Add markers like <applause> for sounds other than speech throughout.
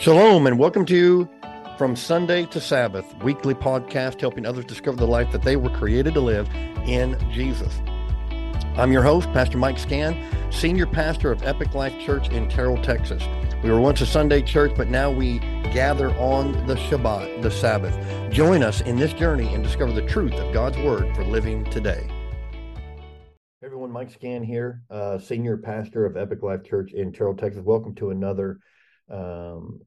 Shalom and welcome to From Sunday to Sabbath, weekly podcast helping others discover the life that they were created to live in Jesus. I'm your host, Pastor Mike Scan, senior pastor of Epic Life Church in Terrell, Texas. We were once a Sunday church, but now we gather on the Shabbat, the Sabbath. Join us in this journey and discover the truth of God's Word for living today. Hey everyone, Mike Scan here, uh, senior pastor of Epic Life Church in Terrell, Texas. Welcome to another um,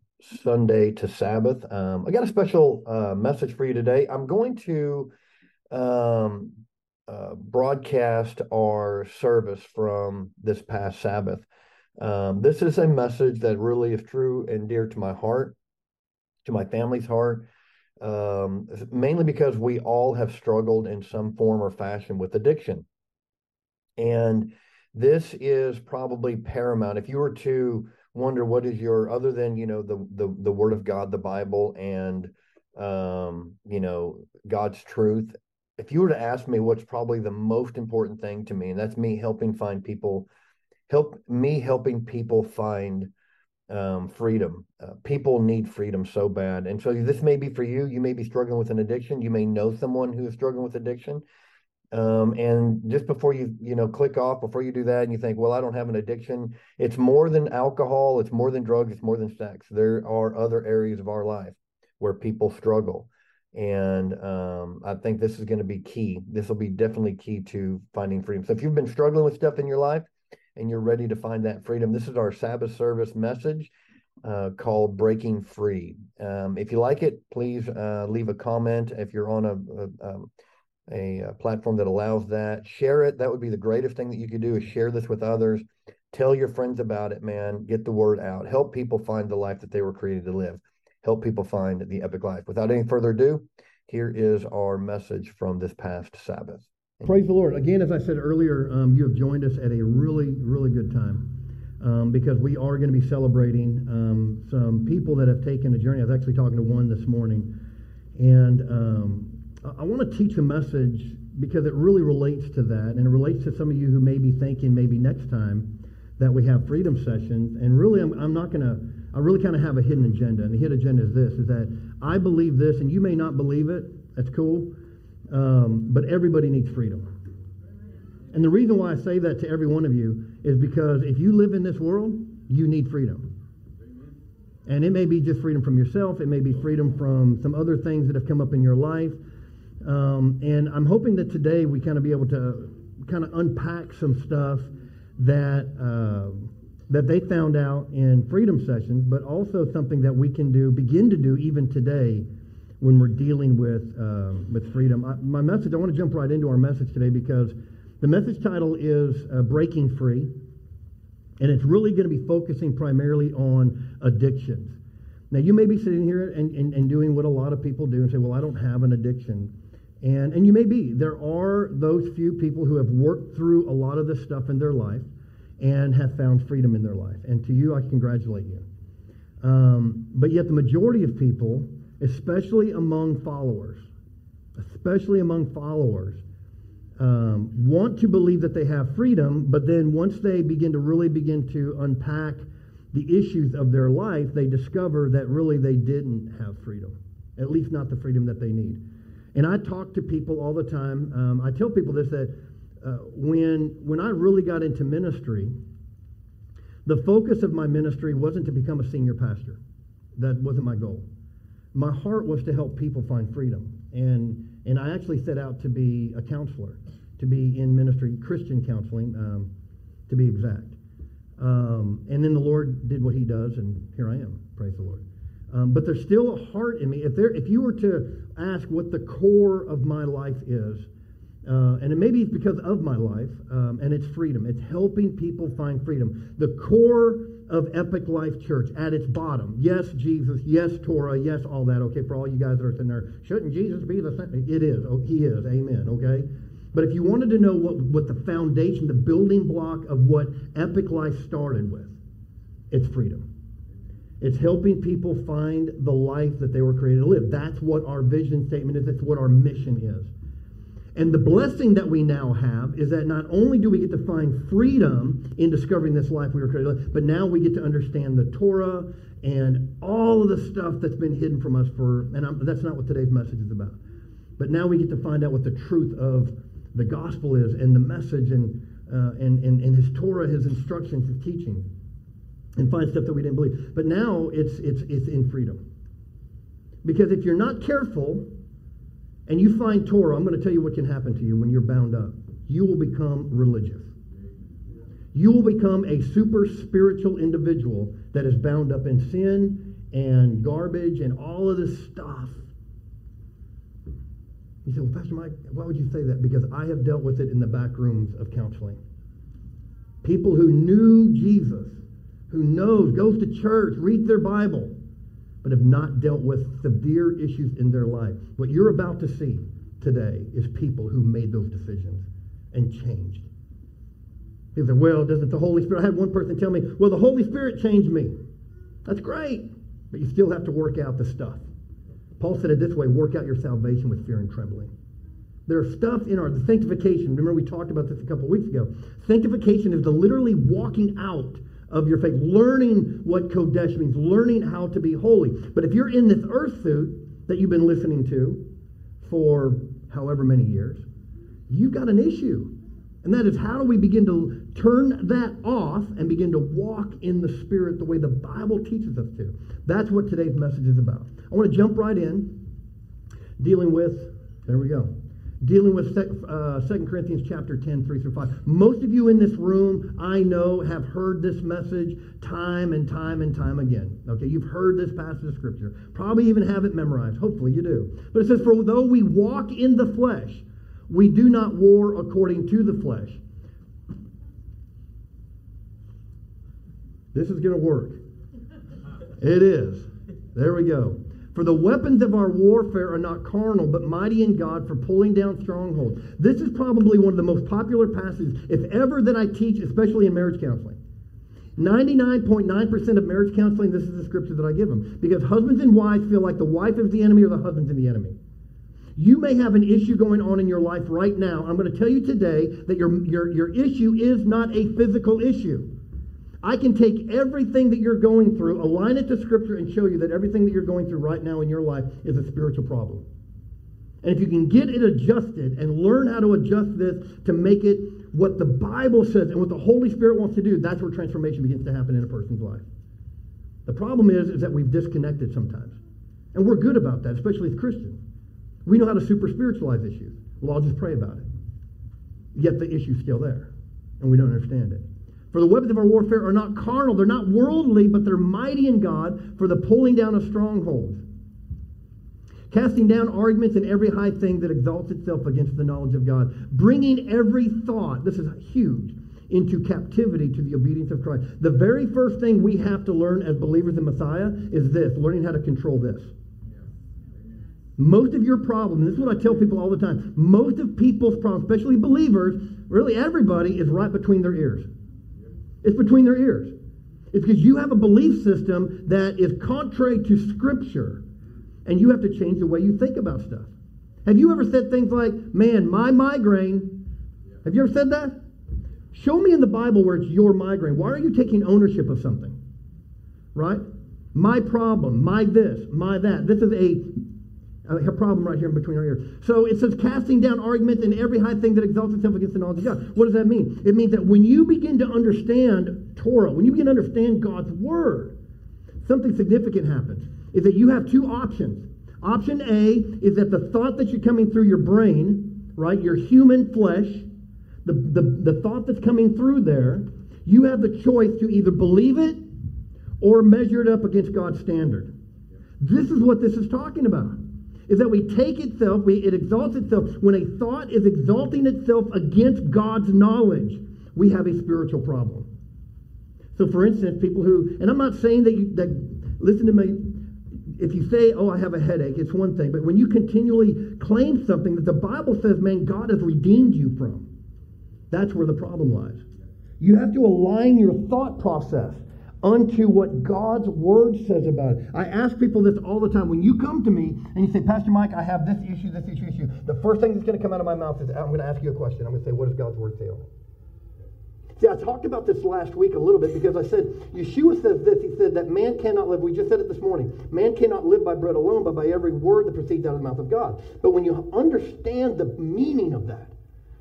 Sunday to Sabbath. Um, I got a special uh, message for you today. I'm going to um, uh, broadcast our service from this past Sabbath. Um, this is a message that really is true and dear to my heart, to my family's heart, um, mainly because we all have struggled in some form or fashion with addiction. And this is probably paramount. If you were to wonder what is your other than you know the the the word of god the bible and um you know god's truth if you were to ask me what's probably the most important thing to me and that's me helping find people help me helping people find um, freedom uh, people need freedom so bad and so this may be for you you may be struggling with an addiction you may know someone who is struggling with addiction um, and just before you, you know, click off, before you do that, and you think, well, I don't have an addiction, it's more than alcohol, it's more than drugs, it's more than sex. There are other areas of our life where people struggle. And um, I think this is going to be key. This will be definitely key to finding freedom. So if you've been struggling with stuff in your life and you're ready to find that freedom, this is our Sabbath service message uh, called Breaking Free. Um, if you like it, please uh, leave a comment. If you're on a, a, a um, a, a, uh, platform that allows that. Share it. That would be the greatest thing that you could do is share this with others. Tell your friends about it, man. Get the word out. Help people find the life that they were created to live. Help people find the epic life. Without any further ado, here is our message from this past Sabbath. Praise the Lord. Again, as I said earlier, um, you have joined us at a really, really good time. Um, because we are going to be celebrating um, some people that have taken a journey. I was actually talking to one this morning, and um, I want to teach a message because it really relates to that, and it relates to some of you who may be thinking maybe next time that we have freedom sessions. And really, I'm, I'm not going to. I really kind of have a hidden agenda, and the hidden agenda is this: is that I believe this, and you may not believe it. That's cool, um, but everybody needs freedom. And the reason why I say that to every one of you is because if you live in this world, you need freedom. And it may be just freedom from yourself. It may be freedom from some other things that have come up in your life. Um, and I'm hoping that today we kind of be able to kind of unpack some stuff that uh, that they found out in freedom sessions, but also something that we can do, begin to do even today when we're dealing with uh, with freedom. I, my message, I want to jump right into our message today because the message title is uh, Breaking Free, and it's really going to be focusing primarily on addictions. Now, you may be sitting here and, and, and doing what a lot of people do and say, well, I don't have an addiction. And, and you may be. There are those few people who have worked through a lot of this stuff in their life and have found freedom in their life. And to you, I congratulate you. Um, but yet, the majority of people, especially among followers, especially among followers, um, want to believe that they have freedom, but then once they begin to really begin to unpack the issues of their life, they discover that really they didn't have freedom, at least not the freedom that they need. And I talk to people all the time. Um, I tell people this that uh, when when I really got into ministry, the focus of my ministry wasn't to become a senior pastor. That wasn't my goal. My heart was to help people find freedom, and and I actually set out to be a counselor, to be in ministry, Christian counseling, um, to be exact. Um, and then the Lord did what He does, and here I am. Praise the Lord. Um, but there's still a heart in me. If there, if you were to ask what the core of my life is, uh, and it maybe it's because of my life, um, and it's freedom. It's helping people find freedom. The core of Epic Life Church at its bottom. Yes, Jesus. Yes, Torah. Yes, all that. Okay, for all you guys that are sitting there, shouldn't Jesus be the same? It is. Oh, he is. Amen. Okay. But if you wanted to know what, what the foundation, the building block of what Epic Life started with, it's freedom. It's helping people find the life that they were created to live. That's what our vision statement is. That's what our mission is. And the blessing that we now have is that not only do we get to find freedom in discovering this life we were created, but now we get to understand the Torah and all of the stuff that's been hidden from us for, and I'm, that's not what today's message is about. But now we get to find out what the truth of the gospel is and the message and, uh, and, and, and his Torah, his instructions, his teaching, and find stuff that we didn't believe. But now it's, it's, it's in freedom. Because if you're not careful, and you find Torah, I'm going to tell you what can happen to you when you're bound up. You will become religious. You will become a super spiritual individual that is bound up in sin and garbage and all of this stuff. You say, well, Pastor Mike, why would you say that? Because I have dealt with it in the back rooms of counseling. People who knew Jesus, who knows, goes to church, reads their Bible, but have not dealt with severe issues in their life. What you're about to see today is people who made those decisions and changed. He said, well, doesn't the Holy Spirit? I had one person tell me, well, the Holy Spirit changed me. That's great, but you still have to work out the stuff. Paul said it this way work out your salvation with fear and trembling. There's stuff in our sanctification. Remember, we talked about this a couple weeks ago. Sanctification is the literally walking out of your faith, learning what Kodesh means, learning how to be holy. But if you're in this earth suit that you've been listening to for however many years, you've got an issue. And that is how do we begin to turn that off and begin to walk in the Spirit the way the Bible teaches us to? That's what today's message is about. I want to jump right in, dealing with, there we go, dealing with uh, Corinthians chapter 10, 3 through 5. Most of you in this room, I know, have heard this message time and time and time again. Okay, you've heard this passage of Scripture. Probably even have it memorized. Hopefully you do. But it says, For though we walk in the flesh, we do not war according to the flesh. This is going to work. It is. There we go. For the weapons of our warfare are not carnal, but mighty in God for pulling down strongholds. This is probably one of the most popular passages, if ever, that I teach, especially in marriage counseling. 99.9% of marriage counseling, this is the scripture that I give them. Because husbands and wives feel like the wife is the enemy or the husband's in the enemy. You may have an issue going on in your life right now. I'm going to tell you today that your, your, your issue is not a physical issue. I can take everything that you're going through, align it to Scripture, and show you that everything that you're going through right now in your life is a spiritual problem. And if you can get it adjusted and learn how to adjust this to make it what the Bible says and what the Holy Spirit wants to do, that's where transformation begins to happen in a person's life. The problem is, is that we've disconnected sometimes. And we're good about that, especially as Christians. We know how to super spiritualize issues. Well, I'll just pray about it. Yet the issue's still there, and we don't understand it. For the weapons of our warfare are not carnal, they're not worldly, but they're mighty in God for the pulling down of strongholds. Casting down arguments and every high thing that exalts itself against the knowledge of God. Bringing every thought, this is huge, into captivity to the obedience of Christ. The very first thing we have to learn as believers in Messiah is this learning how to control this. Most of your problem, this is what I tell people all the time, most of people's problems, especially believers, really everybody, is right between their ears. It's between their ears. It's because you have a belief system that is contrary to Scripture, and you have to change the way you think about stuff. Have you ever said things like, man, my migraine? Have you ever said that? Show me in the Bible where it's your migraine. Why are you taking ownership of something? Right? My problem, my this, my that. This is a a problem right here in between our ears. So it says, casting down arguments and every high thing that exalts itself against the knowledge of God. What does that mean? It means that when you begin to understand Torah, when you begin to understand God's Word, something significant happens. Is that you have two options. Option A is that the thought that you're coming through your brain, right, your human flesh, the, the, the thought that's coming through there, you have the choice to either believe it or measure it up against God's standard. This is what this is talking about is that we take itself, we, it exalts itself. When a thought is exalting itself against God's knowledge, we have a spiritual problem. So, for instance, people who, and I'm not saying that you, that, listen to me, if you say, oh, I have a headache, it's one thing. But when you continually claim something that the Bible says, man, God has redeemed you from, that's where the problem lies. You have to align your thought process. Unto what God's word says about it. I ask people this all the time. When you come to me and you say, Pastor Mike, I have this issue, this issue, issue, the first thing that's going to come out of my mouth is I'm going to ask you a question. I'm going to say, what does God's word say on it? See, I talked about this last week a little bit because I said, Yeshua says this. He said that man cannot live, we just said it this morning, man cannot live by bread alone, but by every word that proceeds out of the mouth of God. But when you understand the meaning of that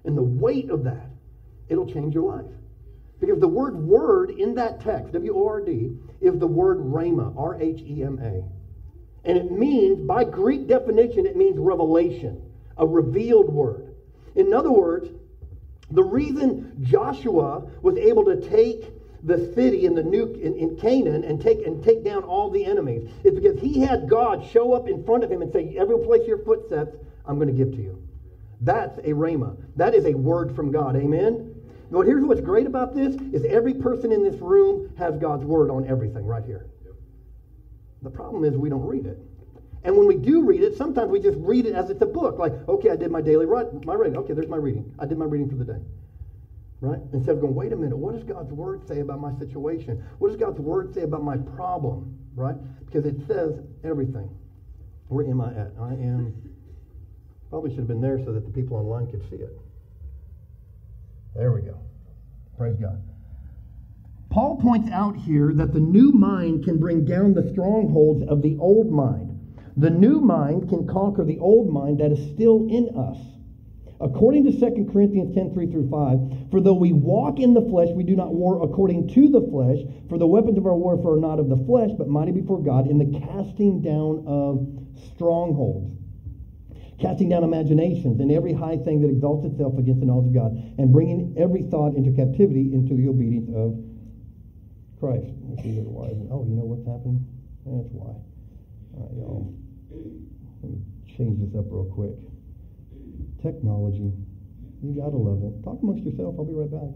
and the weight of that, it'll change your life. Because the word word in that text, W O R D, is the word rhema, R H E M A. And it means, by Greek definition, it means revelation, a revealed word. In other words, the reason Joshua was able to take the city in the new in, in, Canaan and take and take down all the enemies is because he had God show up in front of him and say, Every place your foot I'm going to give to you. That's a rhema. That is a word from God. Amen. But here's what's great about this is every person in this room has God's word on everything right here. The problem is we don't read it. And when we do read it, sometimes we just read it as it's a book. Like, okay, I did my daily my reading. Okay, there's my reading. I did my reading for the day. Right? Instead of going, wait a minute, what does God's word say about my situation? What does God's word say about my problem? Right? Because it says everything. Where am I at? I am probably should have been there so that the people online could see it. There we go. Praise God. Paul points out here that the new mind can bring down the strongholds of the old mind. The new mind can conquer the old mind that is still in us. According to 2 Corinthians 10 3 through 5, for though we walk in the flesh, we do not war according to the flesh, for the weapons of our warfare are not of the flesh, but mighty before God in the casting down of strongholds casting down imaginations and every high thing that exalts itself against the knowledge of God, and bringing every thought into captivity into the obedience of Christ. Oh, you know what's happening? That's why. All right, y'all. Let me change this up real quick. Technology. You gotta love it. Talk amongst yourself. I'll be right back.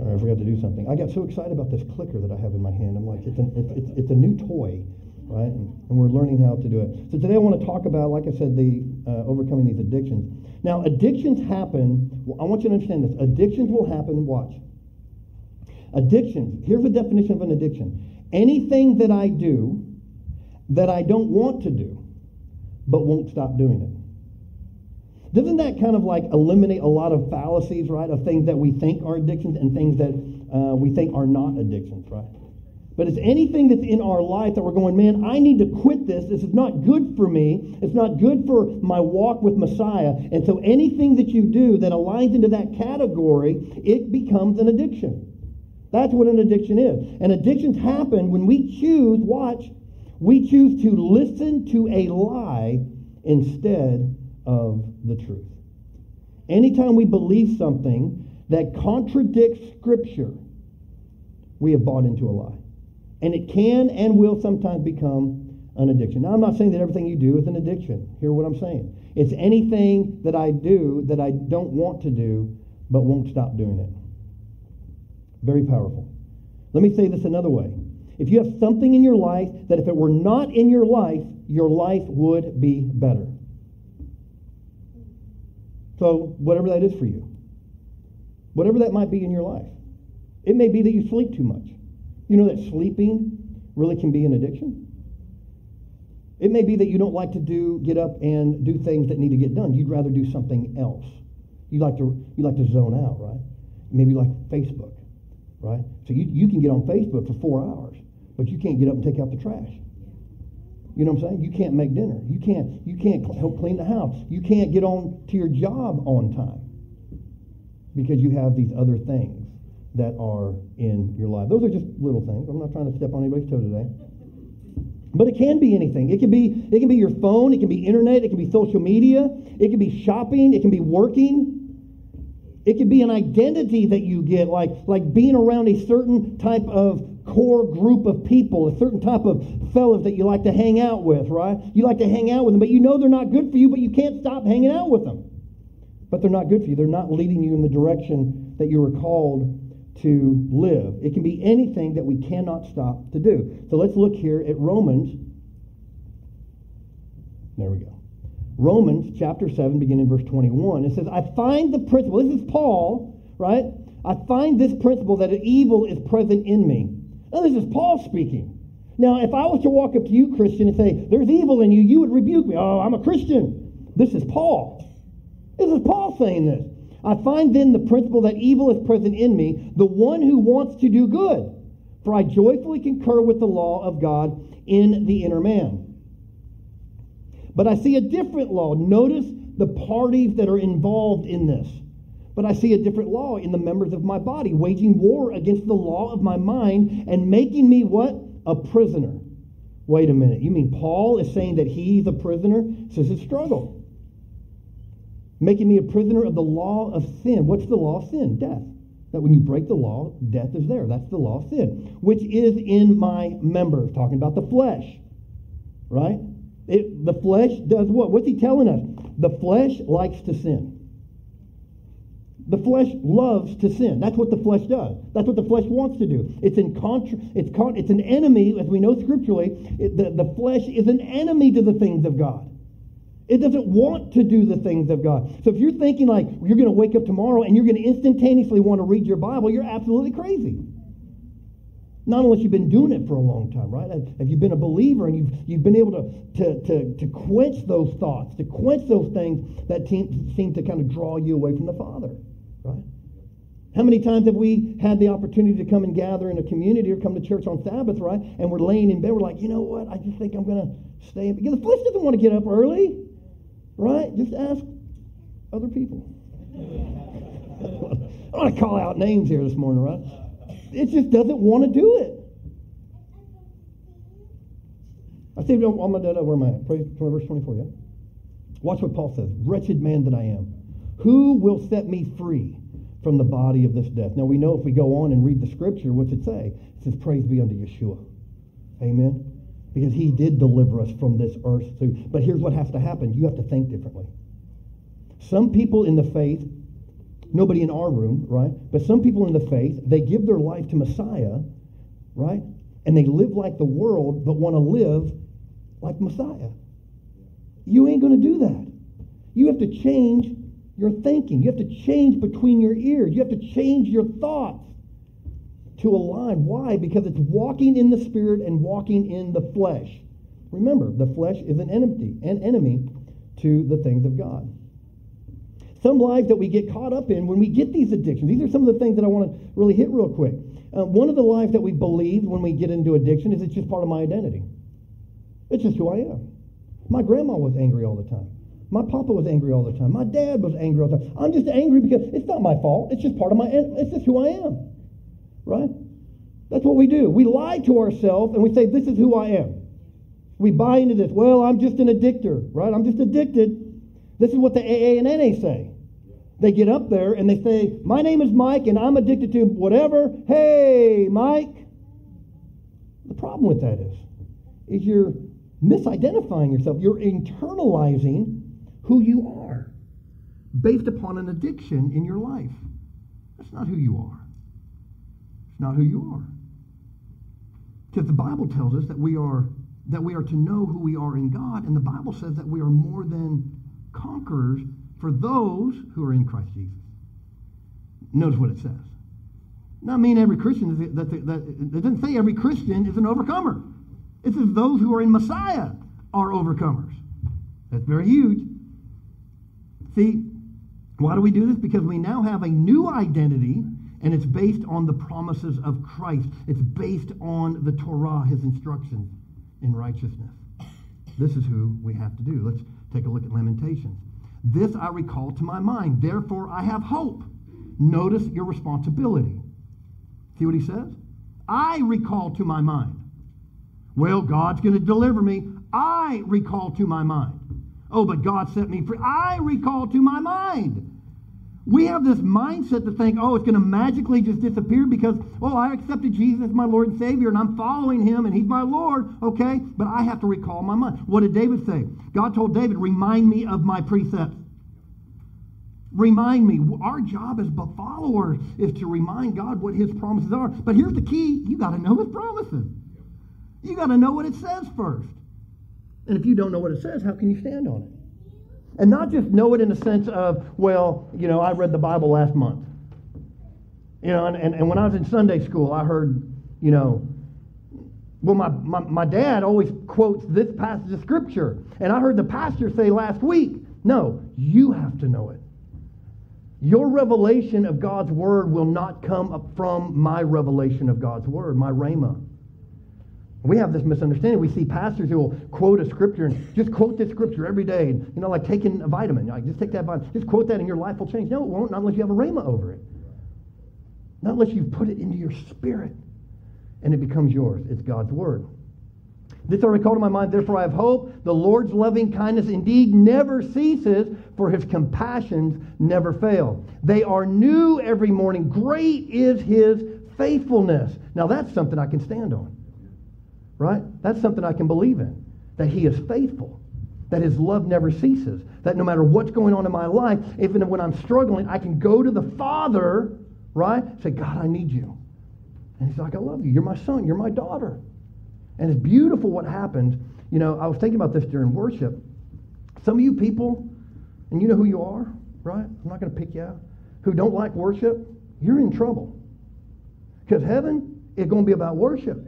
All right, I forgot to do something. I got so excited about this clicker that I have in my hand. I'm like, it's, an, it's, it's, it's a new toy right? And, we're learning how to do it. So today I want to talk about, like I said, the uh, overcoming these addictions. Now, addictions happen. I want you to understand this. Addictions will happen. Watch. Addictions. Here's a definition of an addiction: anything that I do that I don't want to do, but won't stop doing it. Doesn't that kind of like eliminate a lot of fallacies, right? Of things that we think are addictions and things that uh, we think are not addictions, right? But it's anything that's in our life that we're going, man, I need to quit this. This is not good for me. It's not good for my walk with Messiah. And so anything that you do that aligns into that category, it becomes an addiction. That's what an addiction is. And addictions happen when we choose, watch, we choose to listen to a lie instead of the truth. Anytime we believe something that contradicts Scripture, we have bought into a lie. And it can and will sometimes become an addiction. Now, I'm not saying that everything you do is an addiction. Hear what I'm saying. It's anything that I do that I don't want to do, but won't stop doing it. Very powerful. Let me say this another way. If you have something in your life that if it were not in your life, your life would be better. So, whatever that is for you, whatever that might be in your life, it may be that you sleep too much. You know that sleeping really can be an addiction? It may be that you don't like to do get up and do things that need to get done. You'd rather do something else. You like to you like to zone out, right? Maybe like Facebook, right? So you, you can get on Facebook for four hours, but you can't get up and take out the trash. You know what I'm saying? You can't make dinner. You can't you can't help clean the house. You can't get on to your job on time because you have these other things that are in your life. Those are just little things. I'm not trying to step on anybody's toe today. But it can be anything. It can be it can be your phone, it can be internet, it can be social media, it can be shopping, it can be working. It can be an identity that you get, like, like being around a certain type of core group of people, a certain type of fellows that you like to hang out with, right? You like to hang out with them, but you know they're not good for you, but you can't stop hanging out with them. But they're not good for you. They're not leading you in the direction that you were called to live. It can be anything that we cannot stop to do. So let's look here at Romans. There we go. Romans chapter 7, beginning verse 21. It says, I find the principle, this is Paul, right? I find this principle that evil is present in me, Now, this is Paul speaking. Now, if I was to walk up to you, Christian, and say, There's evil in you, you would rebuke me. Oh, I'm a Christian. This is Paul. This is Paul saying this. I find then the principle that evil is present in me, the one who wants to do good. For I joyfully concur with the law of God in the inner man. But I see a different law. Notice the parties that are involved in this. But I see a different law in the members of my body, waging war against the law of my mind and making me what? A prisoner. Wait a minute. You mean Paul is saying that he's a prisoner? Says it's a struggle. Making me a prisoner of the law of sin. What's the law of sin? Death. That when you break the law, death is there. That's the law of sin, which is in my members. Talking about the flesh. Right? It, the flesh does what? What's he telling us? The flesh likes to sin. The flesh loves to sin. That's what the flesh does. That's what the flesh wants to do. It's in contra, it's con, it's an enemy, as we know scripturally. It, the, the flesh is an enemy to the things of God. It doesn't want to do the things of God. So if you're thinking like you're going to wake up tomorrow and you're going to instantaneously want to read your Bible, you're absolutely crazy. Not unless you've been doing it for a long time, right? Have you've been a believer and you've, you've been able to, to, to, to quench those thoughts, to quench those things that seem, seem to kind of draw you away from the Father, right? How many times have we had the opportunity to come and gather in a community or come to church on Sabbath, right? And we're laying in bed, we're like, you know what? I just think I'm going to stay in because the flesh doesn't want to get up early, right? Just ask other people. I want to call out names here this morning, right? it just doesn't want to do it. I say, I'm where am I at? Verse 24, yeah? Watch what Paul says. Wretched man that I am. Who will set me free from the body of this death? Now we know if we go on and read the scripture, what's it say? It says, praise be unto Yeshua. Amen? Because he did deliver us from this earth. Too. But here's what has to happen. You have to think differently. Some people in the faith nobody in our room, right? But some people in the faith, they give their life to Messiah, right? And they live like the world, but want to live like Messiah. You ain't going to do that. You have to change your thinking. You have to change between your ears. You have to change your thoughts to align. Why? Because it's walking in the spirit and walking in the flesh. Remember, the flesh is an enemy, an enemy to the things of God some lives that we get caught up in when we get these addictions. These are some of the things that I want to really hit real quick. Uh, one of the lives that we believe when we get into addiction is it's just part of my identity. It's just who I am. My grandma was angry all the time. My papa was angry all the time. My dad was angry all the time. I'm just angry because it's not my fault. It's just part of my, it's just who I am. Right? That's what we do. We lie to ourselves and we say, this is who I am. We buy into this. Well, I'm just an addictor, right? I'm just addicted. This is what the AA and NA say. They get up there and they say, My name is Mike and I'm addicted to whatever. Hey, Mike. The problem with that is, is you're misidentifying yourself. You're internalizing who you are based upon an addiction in your life. That's not who you are. It's not who you are. Because the Bible tells us that we are that we are to know who we are in God, and the Bible says that we are more than conquerors for those who are in Christ Jesus. Notice what it says. Not mean every Christian is that, that, that it doesn't say every Christian is an overcomer. It says those who are in Messiah are overcomers. That's very huge. See, why do we do this? Because we now have a new identity, and it's based on the promises of Christ. It's based on the Torah, his instructions in righteousness. This is who we have to do. Let's take a look at Lamentations. This I recall to my mind. Therefore, I have hope. Notice your responsibility. See what he says? I recall to my mind. Well, God's going to deliver me. I recall to my mind. Oh, but God set me free. I recall to my mind. We have this mindset to think, oh, it's going to magically just disappear because, oh, I accepted Jesus as my Lord and Savior and I'm following him and he's my Lord, okay? But I have to recall my mind. What did David say? God told David, remind me of my precepts. Remind me. Our job as followers is to remind God what his promises are. But here's the key you got to know his promises. You got to know what it says first. And if you don't know what it says, how can you stand on it? And not just know it in the sense of, well, you know, I read the Bible last month. You know, and, and, and when I was in Sunday school, I heard, you know, Well, my, my, my dad always quotes this passage of Scripture. And I heard the pastor say last week, no, you have to know it. Your revelation of God's Word will not come from my revelation of God's Word, my rhema. We have this misunderstanding. We see pastors who will quote a scripture and just quote this scripture every day. and, You know, like taking a vitamin. Like just take that vitamin. Just quote that and your life will change. No, it won't, not unless you have a rhema over it. Not unless you put it into your spirit and it becomes yours. It's God's word. This I recall to my mind, therefore I have hope. The Lord's loving kindness indeed never ceases, for his compassions never fail. They are new every morning. Great is his faithfulness. Now that's something I can stand on. Right? That's something I can believe in. That he is faithful. That his love never ceases. That no matter what's going on in my life, even when I'm struggling, I can go to the Father, right? Say, God, I need you. And he's like, I love you. You're my son. You're my daughter. And it's beautiful what happens. You know, I was thinking about this during worship. Some of you people, and you know who you are, right? I'm not going to pick you out, who don't like worship, you're in trouble. Because heaven is going to be about worship.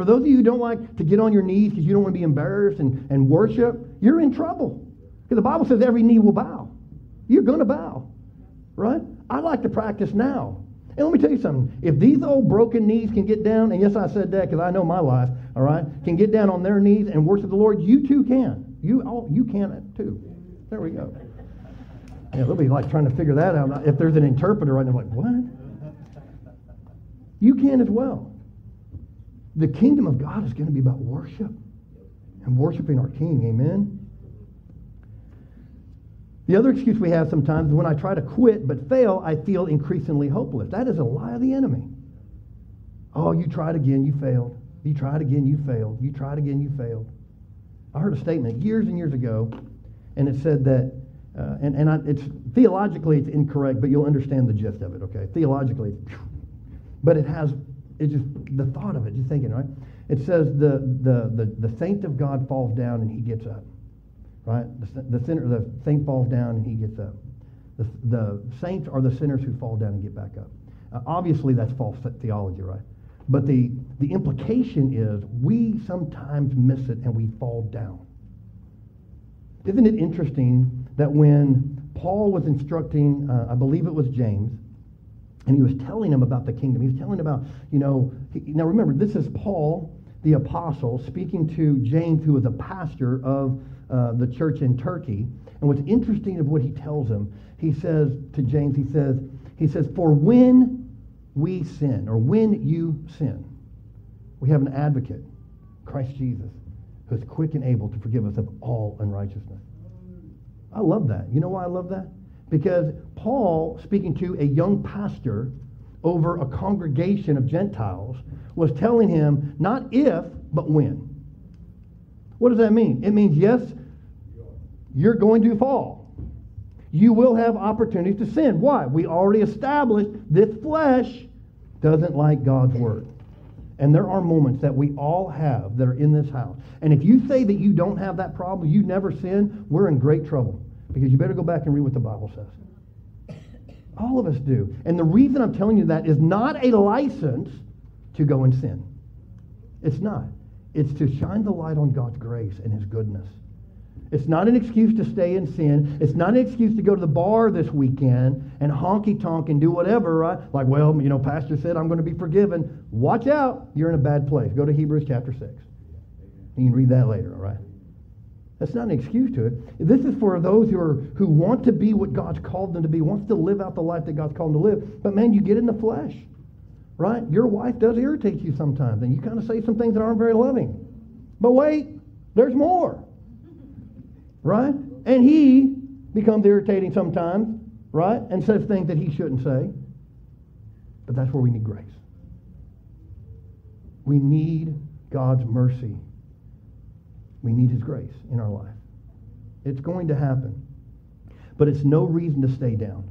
For those of you who don't like to get on your knees because you don't want to be embarrassed and, and worship, you're in trouble. Because the Bible says every knee will bow. You're going to bow, right? I like to practice now. And let me tell you something. If these old broken knees can get down, and yes, I said that because I know my life, all right, can get down on their knees and worship the Lord, you too can. You all, you can too. There we go. Yeah, they'll be like trying to figure that out. If there's an interpreter right now, like, what? You can as well. The kingdom of God is going to be about worship and worshiping our King. Amen. The other excuse we have sometimes is when I try to quit but fail, I feel increasingly hopeless. That is a lie of the enemy. Oh, you tried again, you failed. You tried again, you failed. You tried again, you failed. I heard a statement years and years ago, and it said that, uh, and, and I, it's theologically it's incorrect, but you'll understand the gist of it, okay? Theologically, but it has, it's just the thought of it, just thinking, right? It says the, the, the, the saint of God falls down and he gets up right? The, the sinner, the saint falls down and he gets up. The, the saints are the sinners who fall down and get back up. Uh, obviously, that's false theology, right? But the, the implication is we sometimes miss it and we fall down. Isn't it interesting that when Paul was instructing, uh, I believe it was James, and he was telling him about the kingdom, he was telling about, you know, he, now remember, this is Paul, the apostle, speaking to James, who was a pastor of uh, the church in Turkey. And what's interesting of what he tells him, he says to James, he says, he says, for when we sin, or when you sin, we have an advocate, Christ Jesus, who is quick and able to forgive us of all unrighteousness. I love that. You know why I love that? Because Paul, speaking to a young pastor over a congregation of Gentiles, was telling him not if, but when. What does that mean? It means, yes, you're going to fall. You will have opportunities to sin. Why? We already established this flesh doesn't like God's word. And there are moments that we all have that are in this house. And if you say that you don't have that problem, you never sin, we're in great trouble. Because you better go back and read what the Bible says. All of us do. And the reason I'm telling you that is not a license to go and sin. It's not. It's to shine the light on God's grace and his goodness. It's not an excuse to stay in sin. It's not an excuse to go to the bar this weekend and honky tonk and do whatever, right? Like, well, you know, Pastor said I'm going to be forgiven. Watch out. You're in a bad place. Go to Hebrews chapter 6. You can read that later, all right? That's not an excuse to it. This is for those who are who want to be what God's called them to be, wants to live out the life that God's called them to live. But man, you get in the flesh, right? Your wife does irritate you sometimes, and you kind of say some things that aren't very loving. But wait, there's more. Right? And he becomes irritating sometimes, right? And says things that he shouldn't say. But that's where we need grace. We need God's mercy. We need his grace in our life. It's going to happen. But it's no reason to stay down.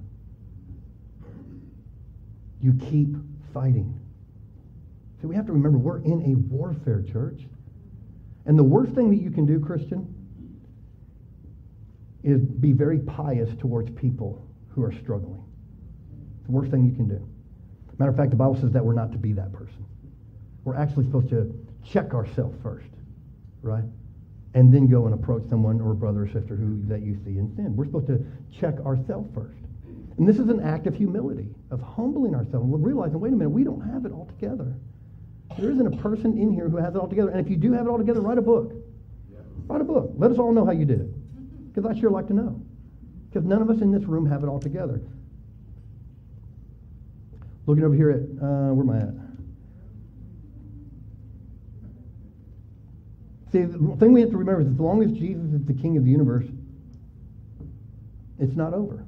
You keep fighting. See, we have to remember we're in a warfare, church. And the worst thing that you can do, Christian, is be very pious towards people who are struggling. It's the worst thing you can do. Matter of fact, the Bible says that we're not to be that person. We're actually supposed to check ourselves first, right? And then go and approach someone or a brother or sister who that you see in sin. We're supposed to check ourselves first. And this is an act of humility, of humbling ourselves, and realizing, wait a minute, we don't have it all together. There isn't a person in here who has it all together. And if you do have it all together, write a book. Write a book. Let us all know how you did it. Because I sure like to know. Because none of us in this room have it all together. Looking over here at, uh, where am I at? See, the thing we have to remember is as long as Jesus is the king of the universe, it's not over.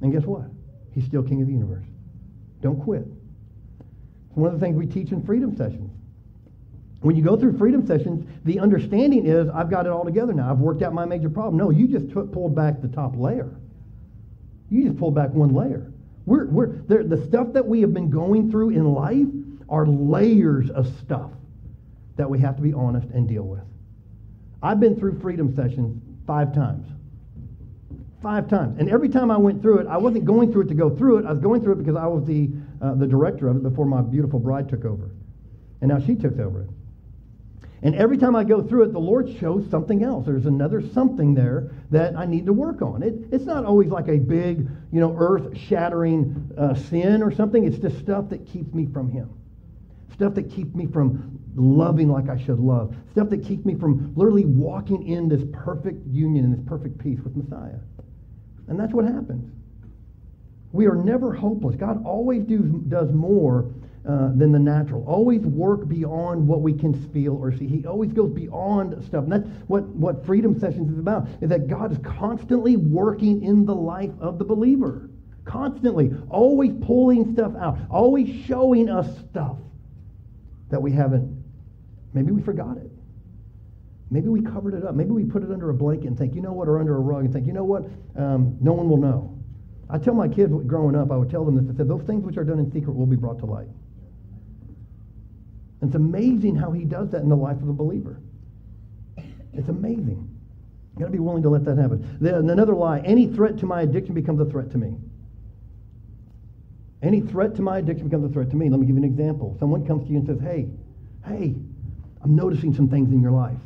And guess what? He's still king of the universe. Don't quit. It's one of the things we teach in freedom sessions. When you go through freedom sessions, the understanding is I've got it all together now. I've worked out my major problem. No, you just pulled back the top layer. You just pulled back one layer. We're, we're, the stuff that we have been going through in life are layers of stuff that we have to be honest and deal with. I've been through freedom sessions five times. Five times. And every time I went through it, I wasn't going through it to go through it. I was going through it because I was the, uh, the director of it before my beautiful bride took over. And now she took over it. And every time I go through it, the Lord shows something else. There's another something there that I need to work on. It, it's not always like a big, you know, earth-shattering uh, sin or something. It's just stuff that keeps me from Him. Stuff that keeps me from loving like I should love. Stuff that keeps me from literally walking in this perfect union and this perfect peace with Messiah. And that's what happens. We are never hopeless. God always do, does more uh, than the natural. Always work beyond what we can feel or see. He always goes beyond stuff. And that's what, what Freedom Sessions is about, is that God is constantly working in the life of the believer. Constantly. Always pulling stuff out. Always showing us stuff that we haven't. Maybe we forgot it. Maybe we covered it up. Maybe we put it under a blanket and think, you know what, or under a rug and think, you know what, um, no one will know. I tell my kids growing up, I would tell them said, those things which are done in secret will be brought to light. It's amazing how he does that in the life of a believer. It's amazing. You got to be willing to let that happen. Then another lie: any threat to my addiction becomes a threat to me. Any threat to my addiction becomes a threat to me. Let me give you an example. Someone comes to you and says, "Hey, hey, I'm noticing some things in your life,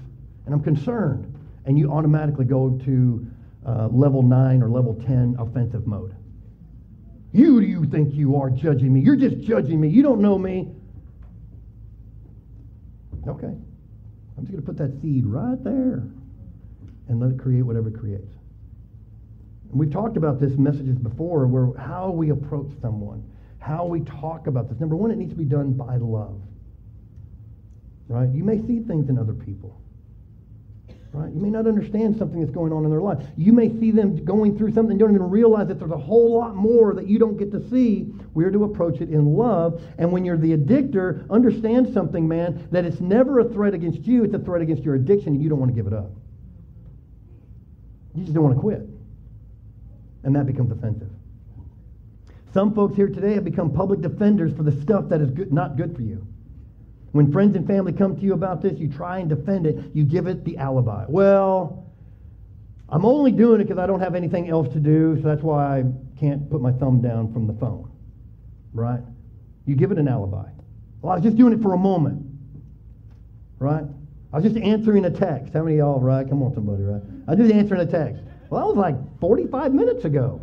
and I'm concerned," and you automatically go to uh, level nine or level ten offensive mode. You do you think you are judging me? You're just judging me. You don't know me. Okay. I'm just going to put that seed right there and let it create whatever it creates. And we've talked about this messages before where how we approach someone, how we talk about this. Number one, it needs to be done by love. Right? You may see things in other people. Right? You may not understand something that's going on in their life. You may see them going through something and don't even realize that there's a whole lot more that you don't get to see. We're to approach it in love. And when you're the addictor, understand something, man, that it's never a threat against you, it's a threat against your addiction, and you don't want to give it up. You just don't want to quit. And that becomes offensive. Some folks here today have become public defenders for the stuff that is good, not good for you. When friends and family come to you about this, you try and defend it. You give it the alibi. Well, I'm only doing it because I don't have anything else to do, so that's why I can't put my thumb down from the phone. Right? You give it an alibi. Well, I was just doing it for a moment. Right? I was just answering a text. How many of y'all, right? Come on, somebody, right? I was just answering a text. Well, that was like 45 minutes ago.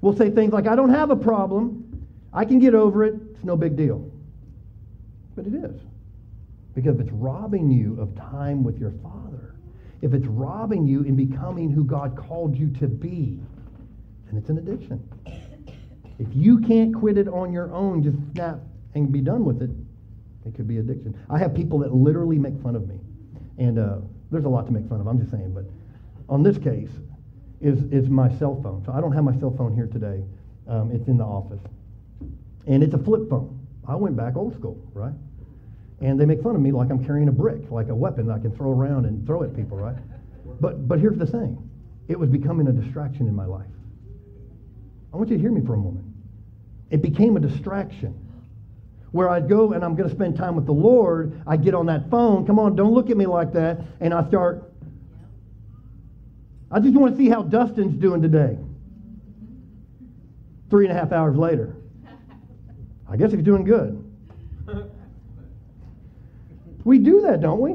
We'll say things like, I don't have a problem. I can get over it. It's no big deal. But it is. Because if it's robbing you of time with your Father, if it's robbing you in becoming who God called you to be, then it's an addiction. If you can't quit it on your own, just snap and be done with it, it could be addiction. I have people that literally make fun of me. And uh, there's a lot to make fun of, I'm just saying. But on this case, is, is my cell phone. So I don't have my cell phone here today. Um, it's in the office. And it's a flip phone. I went back old school, right? And they make fun of me like I'm carrying a brick, like a weapon that I can throw around and throw at people, right? But, but here's the thing it was becoming a distraction in my life. I want you to hear me for a moment. It became a distraction where I'd go and I'm going to spend time with the Lord. I get on that phone. Come on, don't look at me like that. And I start, I just want to see how Dustin's doing today. Three and a half hours later. I guess he's doing good. We do that, don't we?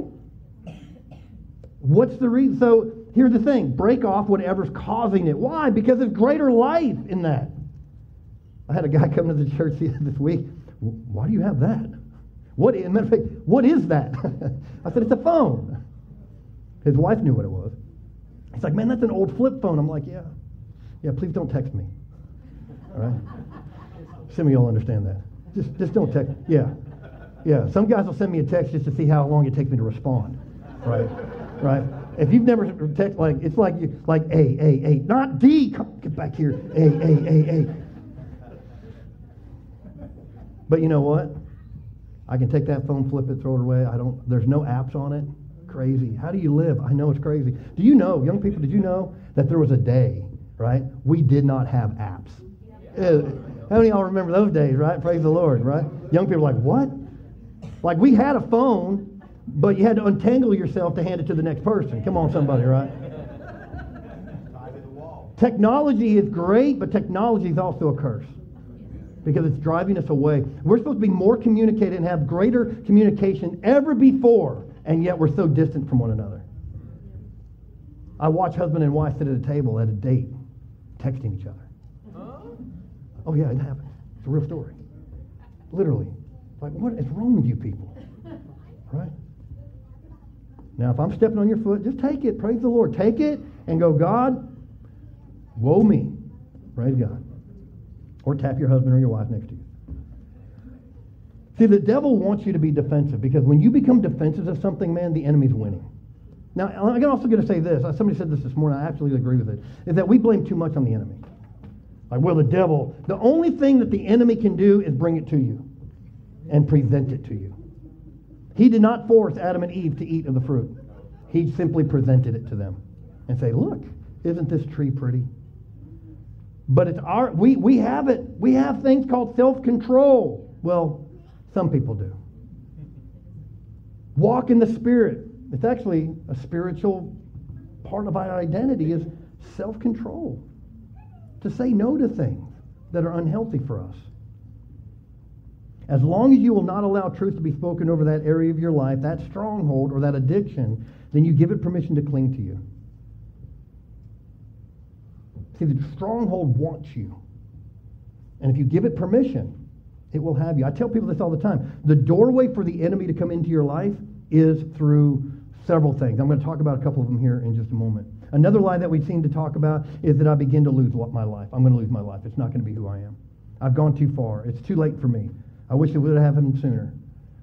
What's the reason? So here's the thing break off whatever's causing it. Why? Because there's greater life in that. I had a guy <laughs> come to the church this week. Why do you have that? What, matter of fact, what is that? <laughs> I said, it's a phone. His wife knew what it was. He's like, man, that's an old flip phone. I'm like, yeah. Yeah, please don't text me. All right? Some of y'all understand that. Just, just don't text. Yeah. Yeah. Some guys will send me a text just to see how long it takes me to respond. Right? Right? If you've never text, like, it's like, you, like A, A, A, not D. Come, get back here. A, A, A, A. But you know what? I can take that phone, flip it, throw it away. I don't, there's no apps on it. Crazy. How do you live? I know it's crazy. Do you know, young people, did you know that there was a day, right? We did not have apps. Uh, how many of y'all remember those days, right? Praise the Lord, right? Young people are like, what? Like we had a phone, but you had to untangle yourself to hand it to the next person. Come on, somebody, right? Technology is great, but technology is also a curse because it's driving us away. We're supposed to be more communicated and have greater communication ever before, and yet we're so distant from one another. I watch husband and wife sit at a table at a date, texting each other. Oh, yeah, it happens. It's a real story. Literally. Like, what is wrong with you people? Right? Now, if I'm stepping on your foot, just take it. Praise the Lord. Take it and go, God, woe me. Praise God. Or tap your husband or your wife next to you. See, the devil wants you to be defensive because when you become defensive of something, man, the enemy's winning. Now, I'm also going to say this. Uh, somebody said this this morning. I absolutely agree with it. Is that we blame too much on the enemy. Like, well, the devil, the only thing that the enemy can do is bring it to you and present it to you. He did not force Adam and Eve to eat of the fruit. He simply presented it to them and say, look, isn't this tree pretty? But it's our, we, we have it. We have things called self-control. Well, some people do. Walk in the Spirit. It's actually a spiritual part of our identity is self-control. To say no to things that are unhealthy for us. As long as you will not allow truth to be spoken over that area of your life, that stronghold or that addiction, then you give it permission to cling to you. See, the stronghold wants you. And if you give it permission, it will have you. I tell people this all the time. The doorway for the enemy to come into your life is through several things. I'm going to talk about a couple of them here in just a moment. Another lie that we seem to talk about is that I begin to lose my life. I'm going to lose my life. It's not going to be who I am. I've gone too far. It's too late for me. I wish it would have happened sooner.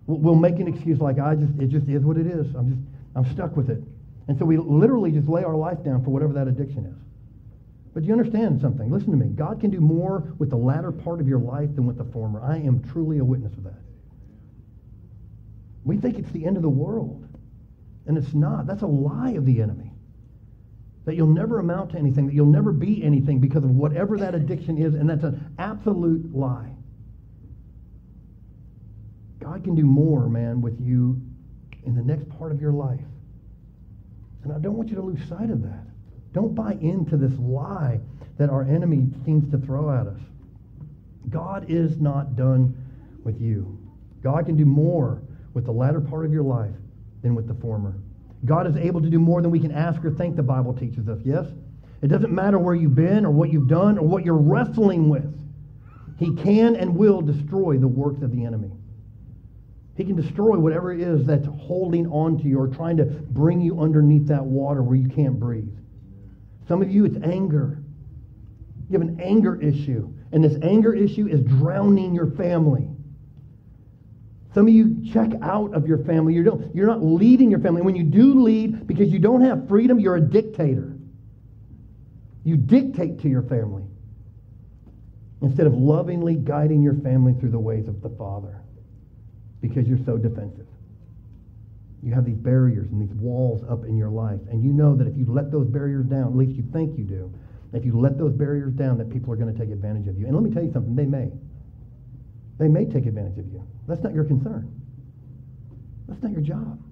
We'll make an excuse like I just it just is what it is. I'm just I'm stuck with it. And so we literally just lay our life down for whatever that addiction is. But you understand something? Listen to me. God can do more with the latter part of your life than with the former. I am truly a witness of that. We think it's the end of the world. And it's not. That's a lie of the enemy. That you'll never amount to anything, that you'll never be anything because of whatever that addiction is, and that's an absolute lie. God can do more, man, with you in the next part of your life. And I don't want you to lose sight of that. Don't buy into this lie that our enemy seems to throw at us. God is not done with you. God can do more with the latter part of your life than with the former. God is able to do more than we can ask or think, the Bible teaches us, yes? It doesn't matter where you've been or what you've done or what you're wrestling with. He can and will destroy the works of the enemy. He can destroy whatever it is that's holding on to you or trying to bring you underneath that water where you can't breathe. Some of you, it's anger. You have an anger issue, and this anger issue is drowning your family. Some of you check out of your family. You don't, you're not leading your family. When you do lead, because you don't have freedom, you're a dictator. You dictate to your family instead of lovingly guiding your family through the ways of the Father because you're so defensive. You have these barriers and these walls up in your life. And you know that if you let those barriers down, at least you think you do, if you let those barriers down, that people are going to take advantage of you. And let me tell you something, they may. They may take advantage of you. That's not your concern. That's not your job.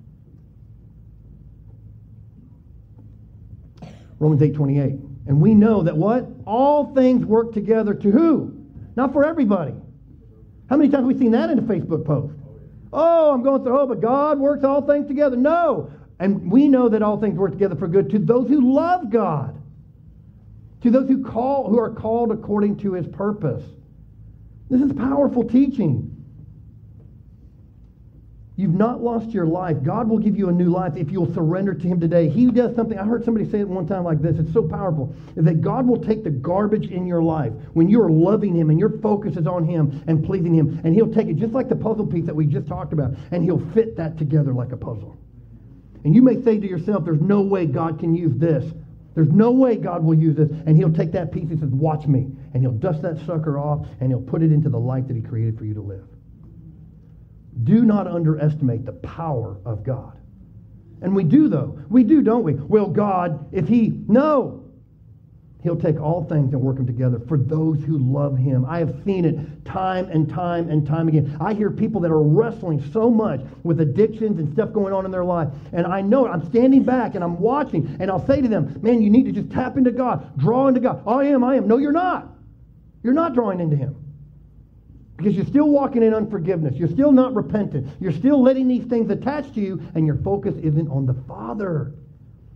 Romans 8 28. And we know that what? All things work together to who? Not for everybody. How many times have we seen that in a Facebook post? Oh, I'm going through, oh, but God works all things together. No. And we know that all things work together for good to those who love God, to those who call who are called according to his purpose. This is powerful teaching. You've not lost your life. God will give you a new life if you'll surrender to Him today. He does something. I heard somebody say it one time like this. It's so powerful. Is that God will take the garbage in your life when you are loving Him and your focus is on Him and pleasing Him, and He'll take it just like the puzzle piece that we just talked about, and He'll fit that together like a puzzle. And you may say to yourself, There's no way God can use this. There's no way God will use this. And He'll take that piece and says, Watch me. And He'll dust that sucker off and He'll put it into the life that He created for you to live. Do not underestimate the power of God. And we do, though. We do, don't we? Well, God, if He, no. He'll take all things and work them together for those who love Him. I have seen it time and time and time again. I hear people that are wrestling so much with addictions and stuff going on in their life. And I know it. I'm standing back and I'm watching, and I'll say to them, Man, you need to just tap into God, draw into God. I am, I am. No, you're not. You're not drawing into Him. Because you're still walking in unforgiveness. You're still not repentant. You're still letting these things attach to you, and your focus isn't on the Father.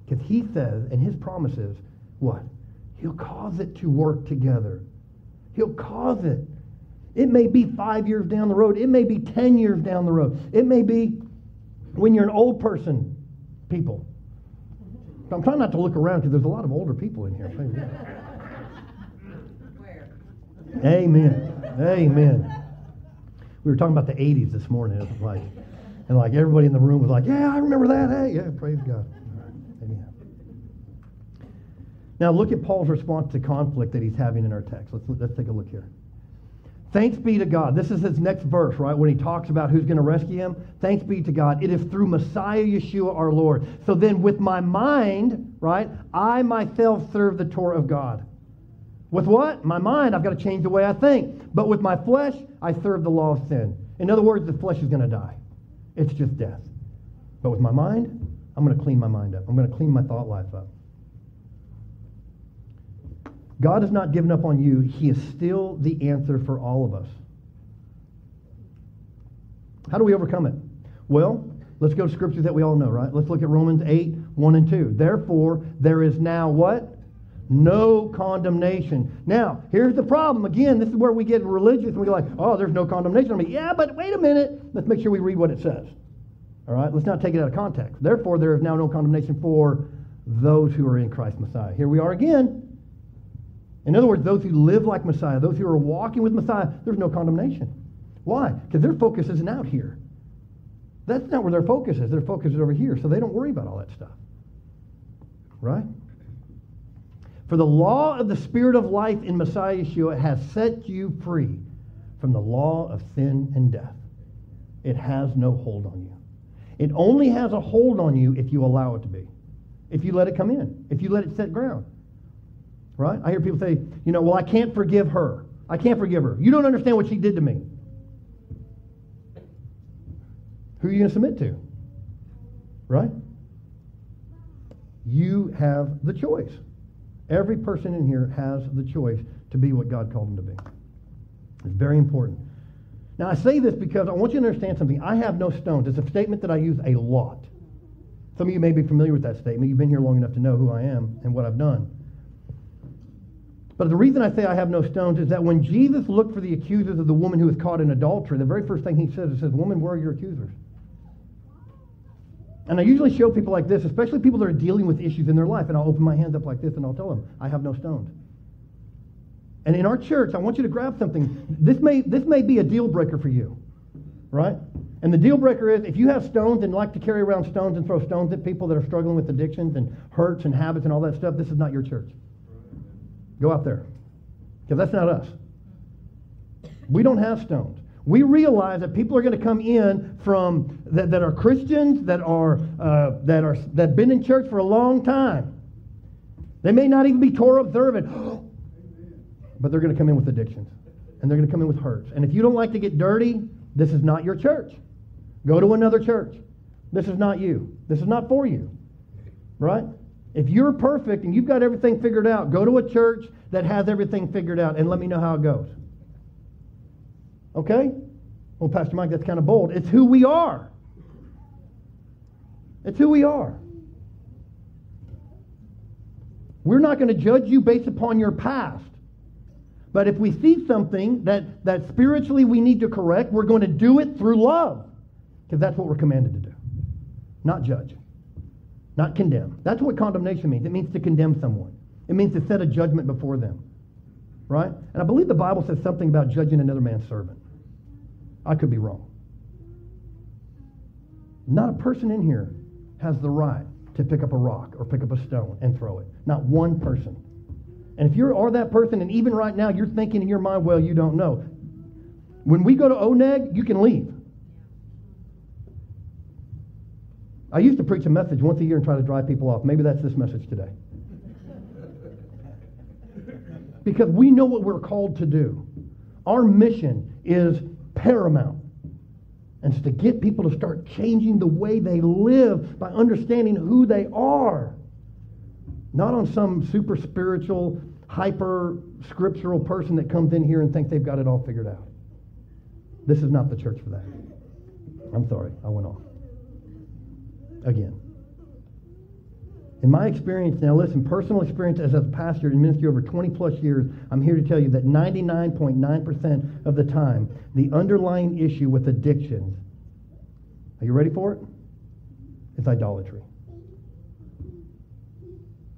Because He says, and His promises, what? He'll cause it to work together. He'll cause it. It may be five years down the road. It may be 10 years down the road. It may be when you're an old person, people. I'm trying not to look around because there's a lot of older people in here. <laughs> Amen. Amen. We were talking about the 80s this morning. It was like, and like everybody in the room was like, yeah, I remember that. Hey, yeah, praise God. Amen. Now look at Paul's response to conflict that he's having in our text. Let's, let's take a look here. Thanks be to God. This is his next verse, right? When he talks about who's going to rescue him. Thanks be to God. It is through Messiah Yeshua our Lord. So then, with my mind, right, I myself serve the Torah of God. With what? My mind, I've got to change the way I think. But with my flesh, I serve the law of sin. In other words, the flesh is going to die. It's just death. But with my mind, I'm going to clean my mind up. I'm going to clean my thought life up. God has not given up on you. He is still the answer for all of us. How do we overcome it? Well, let's go to scriptures that we all know, right? Let's look at Romans 8, 1 and 2. Therefore, there is now what? No condemnation. Now, here's the problem. Again, this is where we get religious and we go like, oh, there's no condemnation. I mean, yeah, but wait a minute. Let's make sure we read what it says. All right? Let's not take it out of context. Therefore, there is now no condemnation for those who are in Christ Messiah. Here we are again. In other words, those who live like Messiah, those who are walking with Messiah, there's no condemnation. Why? Because their focus isn't out here. That's not where their focus is. Their focus is over here, so they don't worry about all that stuff. Right? For the law of the Spirit of life in Messiah Yeshua has set you free from the law of sin and death. It has no hold on you. It only has a hold on you if you allow it to be, if you let it come in, if you let it set ground. Right? I hear people say, you know, well, I can't forgive her. I can't forgive her. You don't understand what she did to me. Who are you going to submit to? Right? You have the choice. Every person in here has the choice to be what God called them to be. It's very important. Now, I say this because I want you to understand something. I have no stones. It's a statement that I use a lot. Some of you may be familiar with that statement. You've been here long enough to know who I am and what I've done. But the reason I say I have no stones is that when Jesus looked for the accusers of the woman who was caught in adultery, the very first thing he says, is, Woman, where are your accusers? And I usually show people like this, especially people that are dealing with issues in their life, and I'll open my hands up like this and I'll tell them, I have no stones. And in our church, I want you to grab something. This may, this may be a deal breaker for you, right? And the deal breaker is if you have stones and like to carry around stones and throw stones at people that are struggling with addictions and hurts and habits and all that stuff, this is not your church. Go out there. Because that's not us. We don't have stones we realize that people are going to come in from that, that are Christians that are uh, that are that been in church for a long time. They may not even be Torah observant, <gasps> but they're going to come in with addictions, and they're going to come in with hurts. And if you don't like to get dirty, this is not your church. Go to another church. This is not you. This is not for you, right? If you're perfect and you've got everything figured out, go to a church that has everything figured out, and let me know how it goes. Okay? Well, Pastor Mike, that's kind of bold. It's who we are. It's who we are. We're not going to judge you based upon your past. But if we see something that, that spiritually we need to correct, we're going to do it through love. Because that's what we're commanded to do. Not judge. Not condemn. That's what condemnation means. It means to condemn someone. It means to set a judgment before them. Right? And I believe the Bible says something about judging another man's servant. I could be wrong. Not a person in here has the right to pick up a rock or pick up a stone and throw it. Not one person. And if you are that person, and even right now you're thinking in your mind, well, you don't know. When we go to Oneg, you can leave. I used to preach a message once a year and try to drive people off. Maybe that's this message today. <laughs> because we know what we're called to do. Our mission is paramount. And it's to get people to start changing the way they live by understanding who they are. Not on some super spiritual, hyper scriptural person that comes in here and thinks they've got it all figured out. This is not the church for that. I'm sorry, I went off. Again. In my experience, now listen, personal experience as a pastor in ministry over 20 plus years, I'm here to tell you that 99.9% of the time, the underlying issue with addictions, are you ready for it? It's idolatry.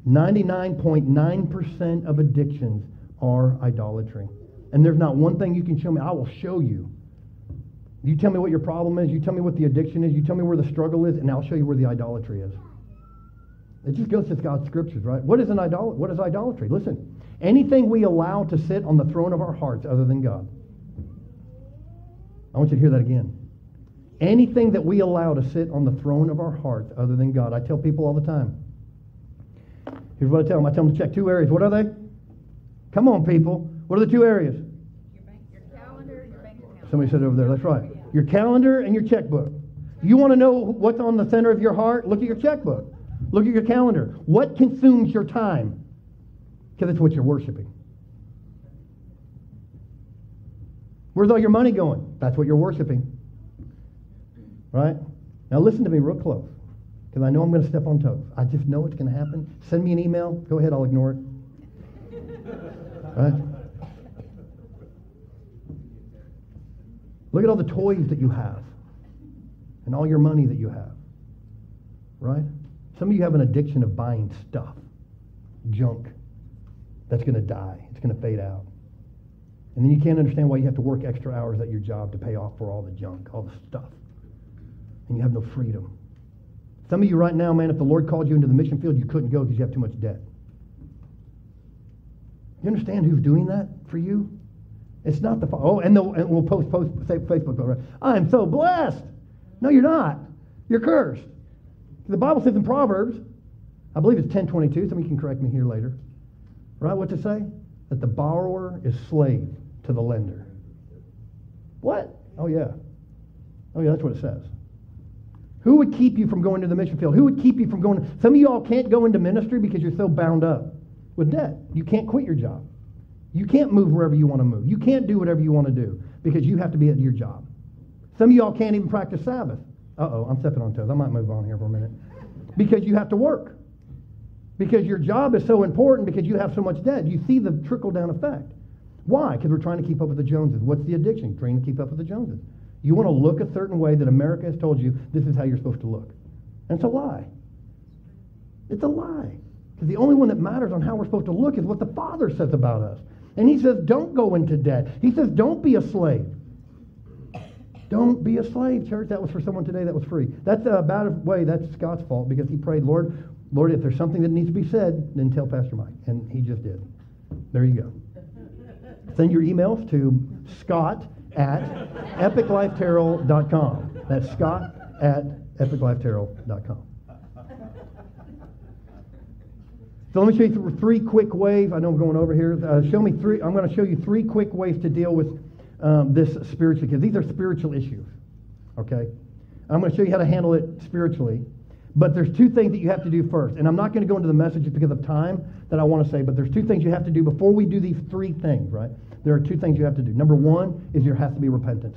99.9% of addictions are idolatry. And there's not one thing you can show me. I will show you. You tell me what your problem is. You tell me what the addiction is. You tell me where the struggle is, and I'll show you where the idolatry is. It just goes to God's scriptures, right? What is an idol- What is idolatry? Listen, anything we allow to sit on the throne of our hearts other than God. I want you to hear that again. Anything that we allow to sit on the throne of our hearts other than God. I tell people all the time. Here's what I tell them. I tell them to check two areas. What are they? Come on, people. What are the two areas? Your, bank, your calendar, your bank account. Somebody said over there. That's right. Your calendar and your checkbook. You want to know what's on the center of your heart? Look at your checkbook. Look at your calendar. What consumes your time? Because it's what you're worshiping. Where's all your money going? That's what you're worshiping. Right? Now listen to me real close. Because I know I'm going to step on toes. I just know it's going to happen. Send me an email. Go ahead, I'll ignore it. Right? Look at all the toys that you have and all your money that you have. Right? Some of you have an addiction of buying stuff, junk, that's going to die. It's going to fade out. And then you can't understand why you have to work extra hours at your job to pay off for all the junk, all the stuff. And you have no freedom. Some of you right now, man, if the Lord called you into the mission field, you couldn't go because you have too much debt. You understand who's doing that for you? It's not the oh, and, the, and we'll post post say Facebook. Right? I'm so blessed. No, you're not. You're cursed. The Bible says in Proverbs, I believe it's 10:22. Somebody can correct me here later. Right? What to say? That the borrower is slave to the lender. What? Oh yeah. Oh yeah, that's what it says. Who would keep you from going to the mission field? Who would keep you from going? Some of you all can't go into ministry because you're so bound up with debt. You can't quit your job. You can't move wherever you want to move. You can't do whatever you want to do because you have to be at your job. Some of y'all can't even practice Sabbath. Uh-oh, I'm stepping on toes. I might move on here for a minute. Because you have to work. Because your job is so important because you have so much debt. You see the trickle-down effect. Why? Because we're trying to keep up with the Joneses. What's the addiction? Trying to keep up with the Joneses. You want to look a certain way that America has told you this is how you're supposed to look. And it's a lie. It's a lie. Because the only one that matters on how we're supposed to look is what the Father says about us. And he says, don't go into debt. He says, don't be a slave. Don't be a slave, church. That was for someone today that was free. That's a bad way. That's Scott's fault because he prayed, Lord, Lord, if there's something that needs to be said, then tell Pastor Mike. And he just did. There you go. Send your emails to scott at epiclifetarot.com. That's scott at epiclifetarot.com. So let me show you three quick ways. I know I'm going over here. Uh, show me three. I'm going to show you three quick ways to deal with um, this spiritually, because these are spiritual issues. Okay, I'm going to show you how to handle it spiritually. But there's two things that you have to do first, and I'm not going to go into the messages because of time that I want to say. But there's two things you have to do before we do these three things. Right? There are two things you have to do. Number one is there has to be repentance.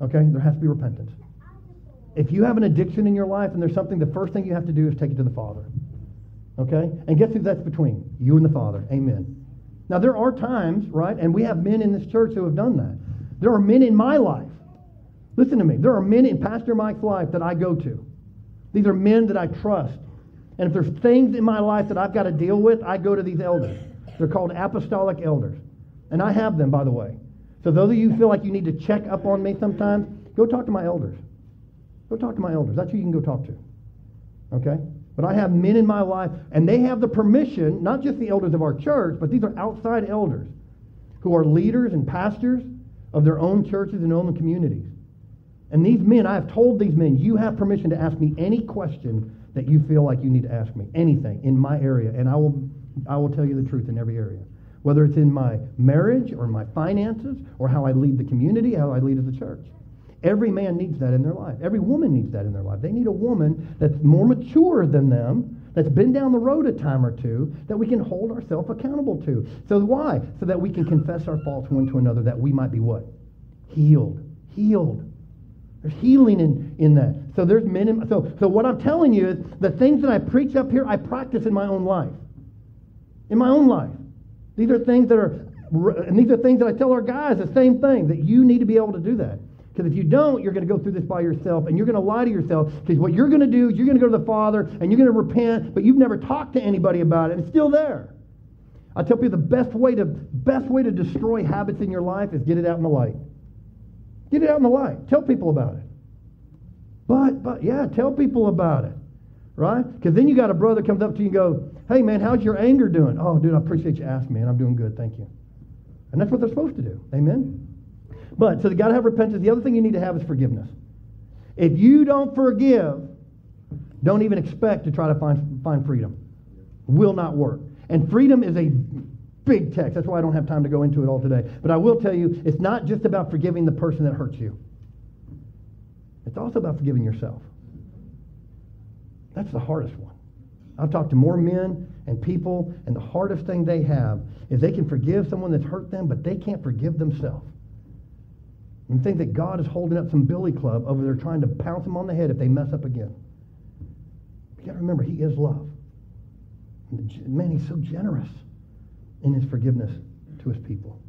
Okay? There has to be repentance. If you have an addiction in your life and there's something, the first thing you have to do is take it to the Father. Okay? And guess who that's between? You and the Father. Amen. Now, there are times, right? And we have men in this church who have done that. There are men in my life. Listen to me. There are men in Pastor Mike's life that I go to. These are men that I trust. And if there's things in my life that I've got to deal with, I go to these elders. They're called apostolic elders. And I have them, by the way. So those of you who feel like you need to check up on me sometimes, go talk to my elders. Go talk to my elders. That's who you can go talk to. Okay? But I have men in my life, and they have the permission, not just the elders of our church, but these are outside elders who are leaders and pastors of their own churches and own communities. And these men, I have told these men, you have permission to ask me any question that you feel like you need to ask me, anything in my area, and I will, I will tell you the truth in every area. Whether it's in my marriage or my finances or how I lead the community, how I lead a church. Every man needs that in their life. Every woman needs that in their life. They need a woman that's more mature than them, that's been down the road a time or two, that we can hold ourselves accountable to. So why? So that we can confess our faults one to another, that we might be what? Healed. Healed. There's healing in, in that. So there's men in, so, so what I'm telling you is the things that I preach up here, I practice in my own life. In my own life. These are things that are, and these are things that I tell our guys the same thing, that you need to be able to do that. Because if you don't, you're going to go through this by yourself and you're going to lie to yourself. Because what you're going to do is you're going to go to the Father and you're going to repent, but you've never talked to anybody about it. It's still there. I tell people the best way to best way to destroy habits in your life is get it out in the light. Get it out in the light. Tell people about it. But but yeah, tell people about it. Right? Because then you got a brother comes up to you and go, Hey man, how's your anger doing? Oh, dude, I appreciate you asking me, and I'm doing good, thank you. And that's what they're supposed to do. Amen. But so they got to have repentance. The other thing you need to have is forgiveness. If you don't forgive, don't even expect to try to find, find freedom. Will not work. And freedom is a big text. That's why I don't have time to go into it all today. But I will tell you, it's not just about forgiving the person that hurts you. It's also about forgiving yourself. That's the hardest one. I've talked to more men and people, and the hardest thing they have is they can forgive someone that's hurt them, but they can't forgive themselves and think that God is holding up some billy club over there trying to pounce them on the head if they mess up again. You got to remember, He is love. Man, He's so generous in His forgiveness to His people.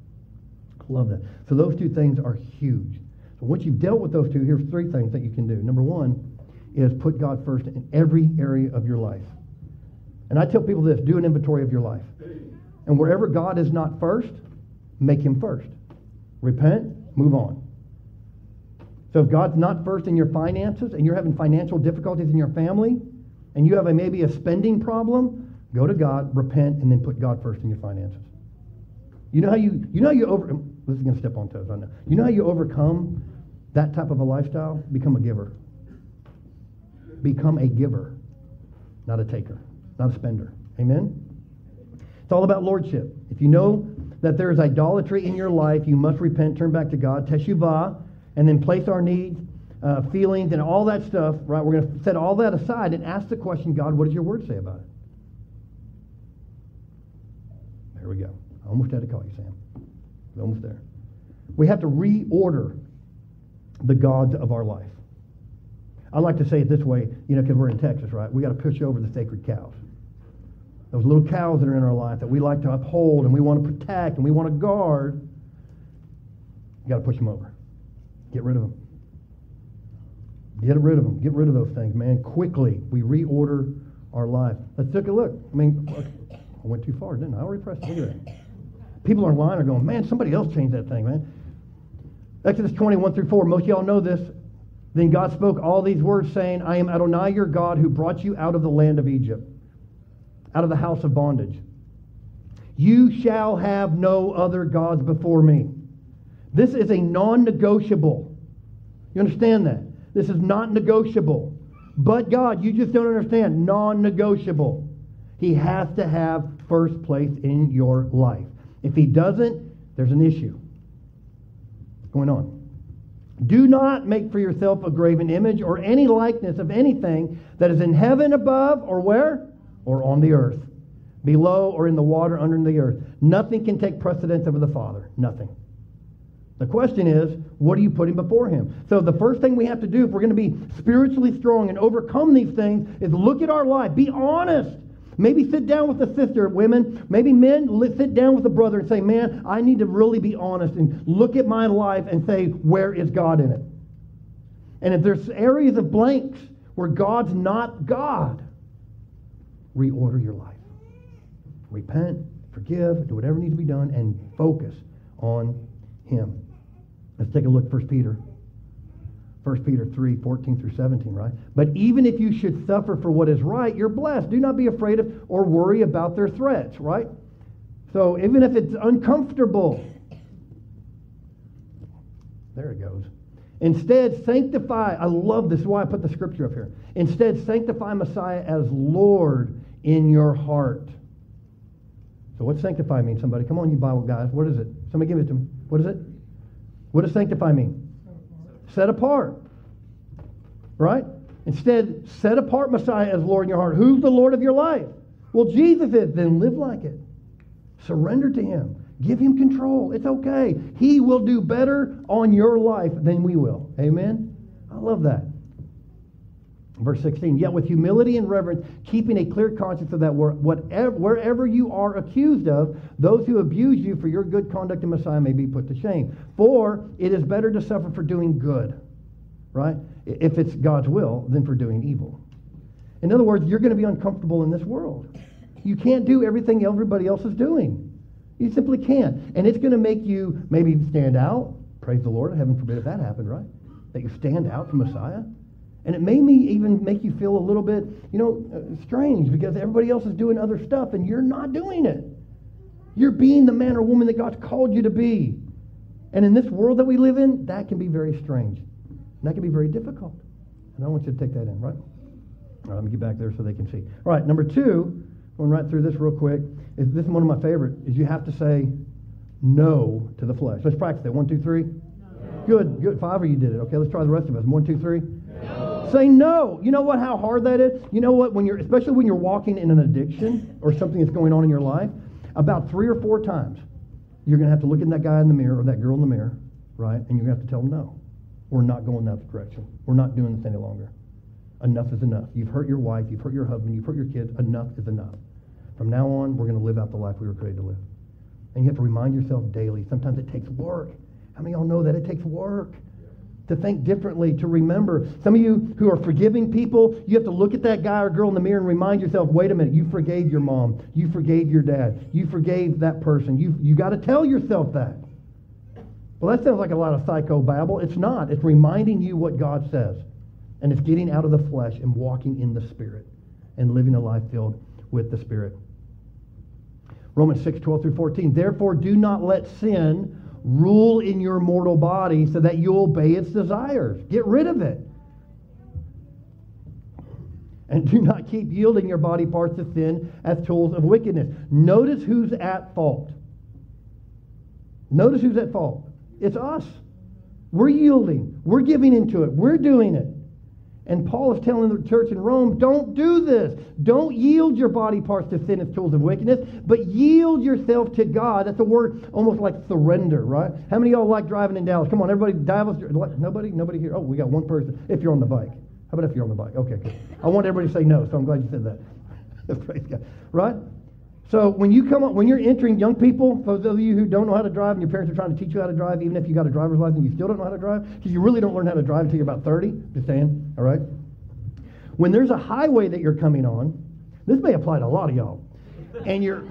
Love that. So those two things are huge. So once you've dealt with those two, here's three things that you can do. Number one is put God first in every area of your life. And I tell people this do an inventory of your life. And wherever God is not first, make him first. Repent, move on. So if God's not first in your finances and you're having financial difficulties in your family and you have a, maybe a spending problem, go to God, repent, and then put God first in your finances. You know how you, you know you over, this is to step on toes, I know. You know how you overcome that type of a lifestyle? Become a giver. Become a giver, not a taker, not a spender. Amen? It's all about lordship. If you know that there is idolatry in your life, you must repent, turn back to God, teshuvah, and then place our needs, uh, feelings, and all that stuff, right? We're going to set all that aside and ask the question, God, what does your word say about it? There we go. I almost had to call you, Sam. Almost there. We have to reorder the gods of our life. I like to say it this way, you know, because we're in Texas, right? We got to push over the sacred cows. Those little cows that are in our life that we like to uphold and we want to protect and we want to guard. You got to push them over. Get rid of them. Get rid of them. Get rid of those things, man. Quickly, we reorder our life. Let's take a look. I mean, I went too far, didn't I? I already pressed. Look at that. People online are going, man, somebody else changed that thing, man. Exodus 21 through 4. Most of y'all know this. Then God spoke all these words, saying, I am Adonai your God who brought you out of the land of Egypt, out of the house of bondage. You shall have no other gods before me. This is a non negotiable. You understand that? This is not negotiable. But God, you just don't understand. Non negotiable. He has to have first place in your life. If he doesn't, there's an issue going on. Do not make for yourself a graven image or any likeness of anything that is in heaven above or where? Or on the earth. Below or in the water under the earth. Nothing can take precedence over the Father. Nothing. The question is, what are you putting before him? So the first thing we have to do if we're going to be spiritually strong and overcome these things is look at our life. Be honest. Maybe sit down with a sister, women. Maybe men, sit down with a brother and say, man, I need to really be honest and look at my life and say, where is God in it? And if there's areas of blanks where God's not God, reorder your life. Repent, forgive, do whatever needs to be done, and focus on Him. Let's take a look, 1 Peter. 1 Peter 3, 14 through 17, right? But even if you should suffer for what is right, you're blessed. Do not be afraid of or worry about their threats, right? So even if it's uncomfortable, there it goes. Instead, sanctify. I love this. is why I put the scripture up here. Instead, sanctify Messiah as Lord in your heart. So, what sanctify mean? Somebody, come on, you Bible guys. What is it? Somebody give it to me. What is it? What does sanctify mean? Set apart. Right? Instead, set apart Messiah as Lord in your heart. Who's the Lord of your life? Well, Jesus is. Then live like it. Surrender to Him. Give Him control. It's okay. He will do better on your life than we will. Amen? I love that. Verse 16, yet with humility and reverence, keeping a clear conscience of that word, whatever, wherever you are accused of, those who abuse you for your good conduct in Messiah may be put to shame. For it is better to suffer for doing good, right? If it's God's will, than for doing evil. In other words, you're going to be uncomfortable in this world. You can't do everything everybody else is doing. You simply can't. And it's going to make you maybe stand out. Praise the Lord. Heaven forbid if that happened, right? That you stand out from Messiah. And it may me even make you feel a little bit, you know, uh, strange because everybody else is doing other stuff and you're not doing it. You're being the man or woman that God's called you to be. And in this world that we live in, that can be very strange. And that can be very difficult. And I want you to take that in, right? All right, let me get back there so they can see. All right, number two, going right through this real quick, is this is one of my favorite, is you have to say no to the flesh. Let's practice that. One, two, three. No. Good, good. Five of you did it. Okay, let's try the rest of us. One, two, three. Say no. You know what? How hard that is. You know what? When you're, especially when you're walking in an addiction or something that's going on in your life, about three or four times, you're going to have to look at that guy in the mirror or that girl in the mirror, right? And you're going to have to tell them no. We're not going that direction. We're not doing this any longer. Enough is enough. You've hurt your wife. You've hurt your husband. You've hurt your kids. Enough is enough. From now on, we're going to live out the life we were created to live. And you have to remind yourself daily. Sometimes it takes work. How many of y'all know that it takes work? To think differently, to remember. Some of you who are forgiving people, you have to look at that guy or girl in the mirror and remind yourself, wait a minute, you forgave your mom. You forgave your dad. You forgave that person. You, you got to tell yourself that. Well, that sounds like a lot of psycho babble. It's not. It's reminding you what God says. And it's getting out of the flesh and walking in the Spirit and living a life filled with the Spirit. Romans 6, 12 through 14. Therefore, do not let sin rule in your mortal body so that you obey its desires. Get rid of it. And do not keep yielding your body parts to sin as tools of wickedness. Notice who's at fault. Notice who's at fault. It's us. We're yielding. We're giving into it. We're doing it. And Paul is telling the church in Rome, don't do this. Don't yield your body parts to sin as tools of wickedness, but yield yourself to God. That's a word almost like surrender, right? How many of y'all like driving in Dallas? Come on, everybody, Dallas. Nobody? Nobody here? Oh, we got one person. If you're on the bike. How about if you're on the bike? Okay, good. I want everybody to say no, so I'm glad you said that. <laughs> Praise God. Right? So when you come up, when you're entering young people, for those of you who don't know how to drive and your parents are trying to teach you how to drive, even if you got a driver's license, you still don't know how to drive, because you really don't learn how to drive until you're about 30, just saying, all right? When there's a highway that you're coming on, this may apply to a lot of y'all, and you're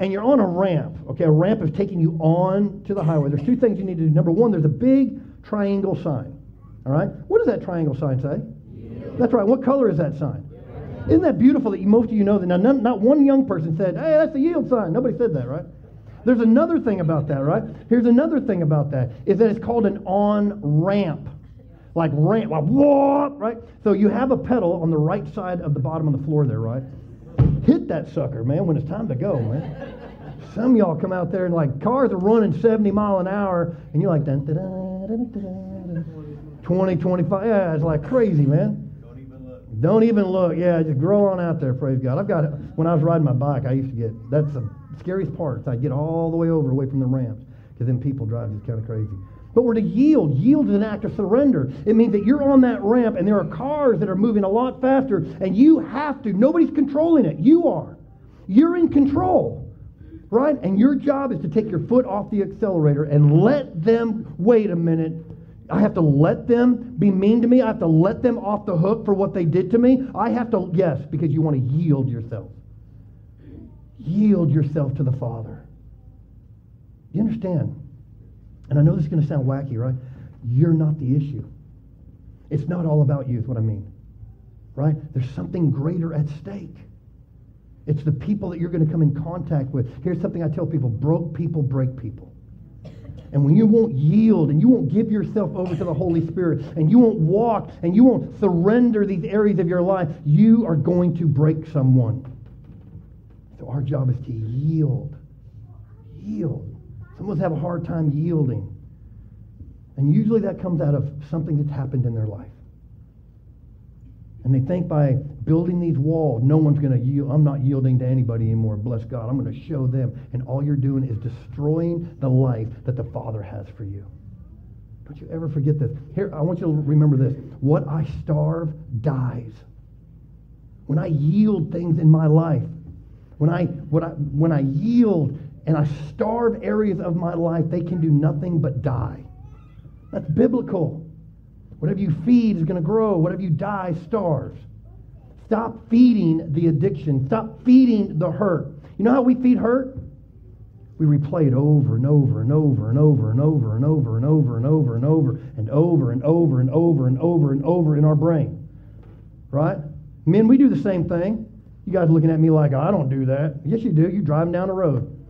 and you're on a ramp, okay, a ramp is taking you on to the highway. There's two things you need to do. Number one, there's a big triangle sign. All right? What does that triangle sign say? Yeah. That's right. What color is that sign? Isn't that beautiful that most of you know that? Now, not one young person said, hey, that's the yield sign. Nobody said that, right? There's another thing about that, right? Here's another thing about that, is that it's called an on-ramp. Like ramp, like whoop, right? So you have a pedal on the right side of the bottom of the floor there, right? Hit that sucker, man, when it's time to go, man. Some y'all come out there and like cars are running 70 mile an hour, and you're like, dun, dun, dun, dun, dun, dun, 20, 25. Yeah, it's like crazy, man. Don't even look. Yeah, just grow on out there. Praise God. I've got when I was riding my bike, I used to get that's the scariest part. I get all the way over away from the ramps because then people drive just kind of crazy. But we're to yield. Yield is an act of surrender. It means that you're on that ramp and there are cars that are moving a lot faster and you have to. Nobody's controlling it. You are. You're in control, right? And your job is to take your foot off the accelerator and let them wait a minute. I have to let them be mean to me. I have to let them off the hook for what they did to me. I have to, yes, because you want to yield yourself. Yield yourself to the Father. You understand? And I know this is going to sound wacky, right? You're not the issue. It's not all about you, is what I mean. Right? There's something greater at stake. It's the people that you're going to come in contact with. Here's something I tell people broke people break people. And when you won't yield and you won't give yourself over to the Holy Spirit and you won't walk and you won't surrender these areas of your life, you are going to break someone. So our job is to yield. Yield. Some of us have a hard time yielding. And usually that comes out of something that's happened in their life. And they think by building these walls, no one's going to yield. I'm not yielding to anybody anymore. Bless God. I'm going to show them. And all you're doing is destroying the life that the Father has for you. Don't you ever forget this. Here, I want you to remember this. What I starve dies. When I yield things in my life, when I, when I, when I yield and I starve areas of my life, they can do nothing but die. That's biblical. Whatever you feed is going to grow. Whatever you die starves. Stop feeding the addiction. Stop feeding the hurt. You know how we feed hurt? We replay it over and over and over and over and over and over and over and over and over and over and over and over and over and over in our brain. Right? Men, we do the same thing. You guys looking at me like I don't do that. Yes, you do. You driving down the road,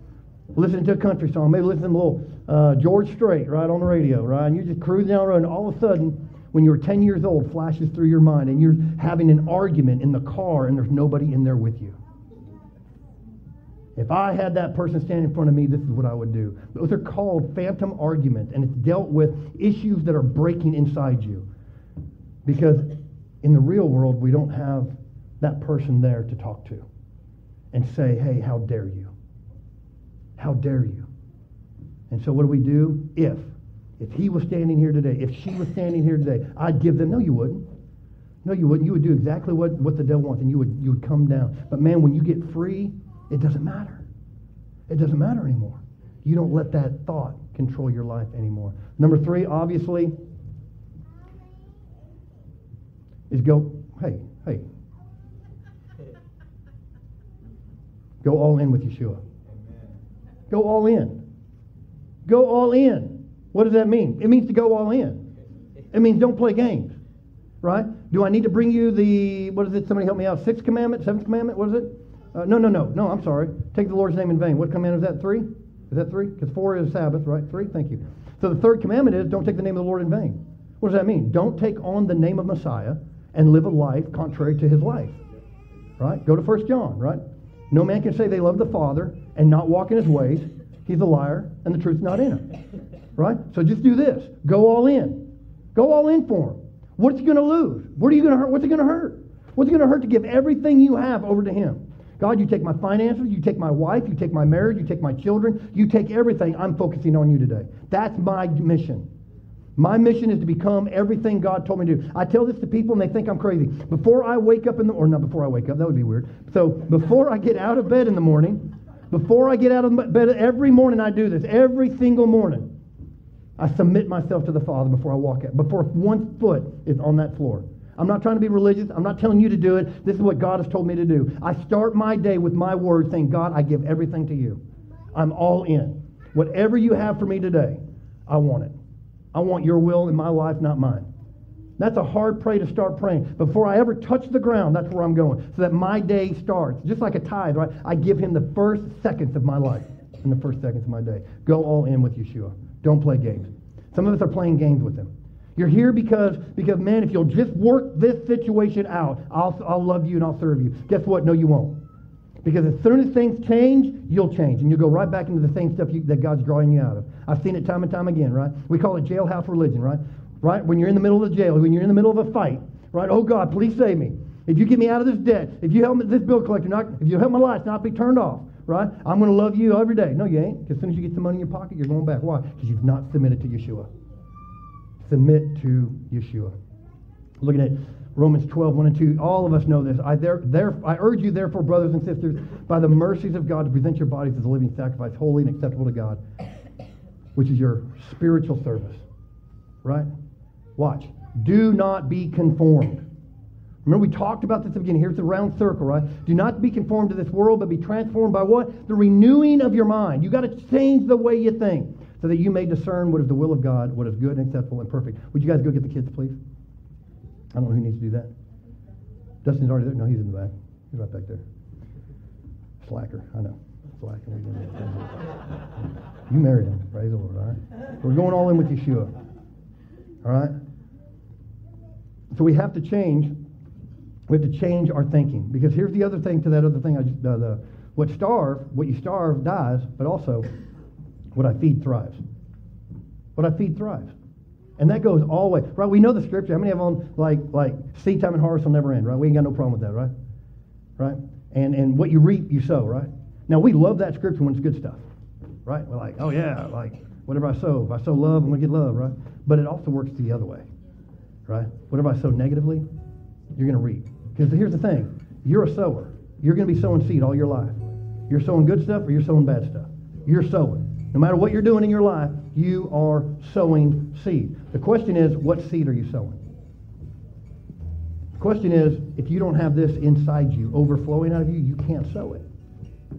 listening to a country song, maybe listening to a little uh, George Strait right on the radio, right? And you're just cruising down the road, and all of a sudden when you're 10 years old flashes through your mind and you're having an argument in the car and there's nobody in there with you. If I had that person stand in front of me, this is what I would do. Those are called phantom arguments, and it's dealt with issues that are breaking inside you. Because in the real world, we don't have that person there to talk to and say, hey, how dare you? How dare you? And so what do we do? If if he was standing here today, if she was standing here today, I'd give them. No, you wouldn't. No, you wouldn't. You would do exactly what, what the devil wants, and you would, you would come down. But man, when you get free, it doesn't matter. It doesn't matter anymore. You don't let that thought control your life anymore. Number three, obviously, is go, hey, hey. Go all in with Yeshua. Go all in. Go all in. What does that mean? It means to go all in. It means don't play games, right? Do I need to bring you the, what is it? Somebody help me out. Sixth commandment, seventh commandment? What is it? Uh, no, no, no. No, I'm sorry. Take the Lord's name in vain. What commandment is that? Three? Is that three? Because four is Sabbath, right? Three? Thank you. So the third commandment is don't take the name of the Lord in vain. What does that mean? Don't take on the name of Messiah and live a life contrary to his life. Right? Go to First John, right? No man can say they love the Father and not walk in his ways. He's a liar, and the truth's not in him. Right? So just do this. Go all in. Go all in for him. What's he going to lose? What are you going to hurt? What's it going to hurt? What's it going to hurt to give everything you have over to him? God, you take my finances, you take my wife, you take my marriage, you take my children, you take everything. I'm focusing on you today. That's my mission. My mission is to become everything God told me to do. I tell this to people and they think I'm crazy. Before I wake up in the or not before I wake up, that would be weird. So before I get out of bed in the morning, before I get out of bed every morning I do this, every single morning. I submit myself to the Father before I walk out, before one foot is on that floor. I'm not trying to be religious. I'm not telling you to do it. This is what God has told me to do. I start my day with my word saying, God, I give everything to you. I'm all in. Whatever you have for me today, I want it. I want your will in my life, not mine. That's a hard prayer to start praying. Before I ever touch the ground, that's where I'm going. So that my day starts. Just like a tithe, right? I give him the first seconds of my life and the first seconds of my day. Go all in with Yeshua. Don't play games. Some of us are playing games with him. You're here because, because man, if you'll just work this situation out, I'll, I'll love you and I'll serve you. Guess what? No, you won't. Because as soon as things change, you'll change. And you'll go right back into the same stuff you, that God's drawing you out of. I've seen it time and time again, right? We call it jailhouse religion, right? Right? When you're in the middle of the jail, when you're in the middle of a fight, right? Oh, God, please save me. If you get me out of this debt, if you help me, this bill collector, not, if you help my lights not be turned off, right? I'm going to love you every day. No, you ain't. As soon as you get the money in your pocket, you're going back. Why? Because you've not submitted to Yeshua. submit to Yeshua. Looking at Romans 12, 1 and 2. All of us know this. I, there, there, I urge you, therefore, brothers and sisters, by the mercies of God, to present your bodies as a living sacrifice, holy and acceptable to God, which is your spiritual service. Right? Watch. Do not be conformed. Remember, we talked about this at the beginning. Here's the round circle, right? Do not be conformed to this world, but be transformed by what? The renewing of your mind. You got to change the way you think so that you may discern what is the will of God, what is good and acceptable and perfect. Would you guys go get the kids, please? I don't know who needs to do that. Dustin's already there. No, he's in the back. He's right back there. Slacker. I know. Slacker. You married him. Praise the Lord. All right. We're going all in with Yeshua. All right. So we have to change. We have to change our thinking because here's the other thing to that other thing. I just uh, the what starve, what you starve dies, but also what I feed thrives. What I feed thrives. And that goes all the way. Right? We know the scripture. How many of them like like seed time and harvest will never end, right? We ain't got no problem with that, right? Right? And and what you reap, you sow, right? Now we love that scripture when it's good stuff. Right? We're like, oh yeah, like whatever I sow. If I sow love, I'm gonna get love, right? But it also works the other way. Right? Whatever I sow negatively, you're gonna reap. Because here's the thing. You're a sower. You're gonna be sowing seed all your life. You're sowing good stuff or you're sowing bad stuff. You're sowing. No matter what you're doing in your life, you are sowing seed. The question is, what seed are you sowing? The question is, if you don't have this inside you, overflowing out of you, you can't sow it.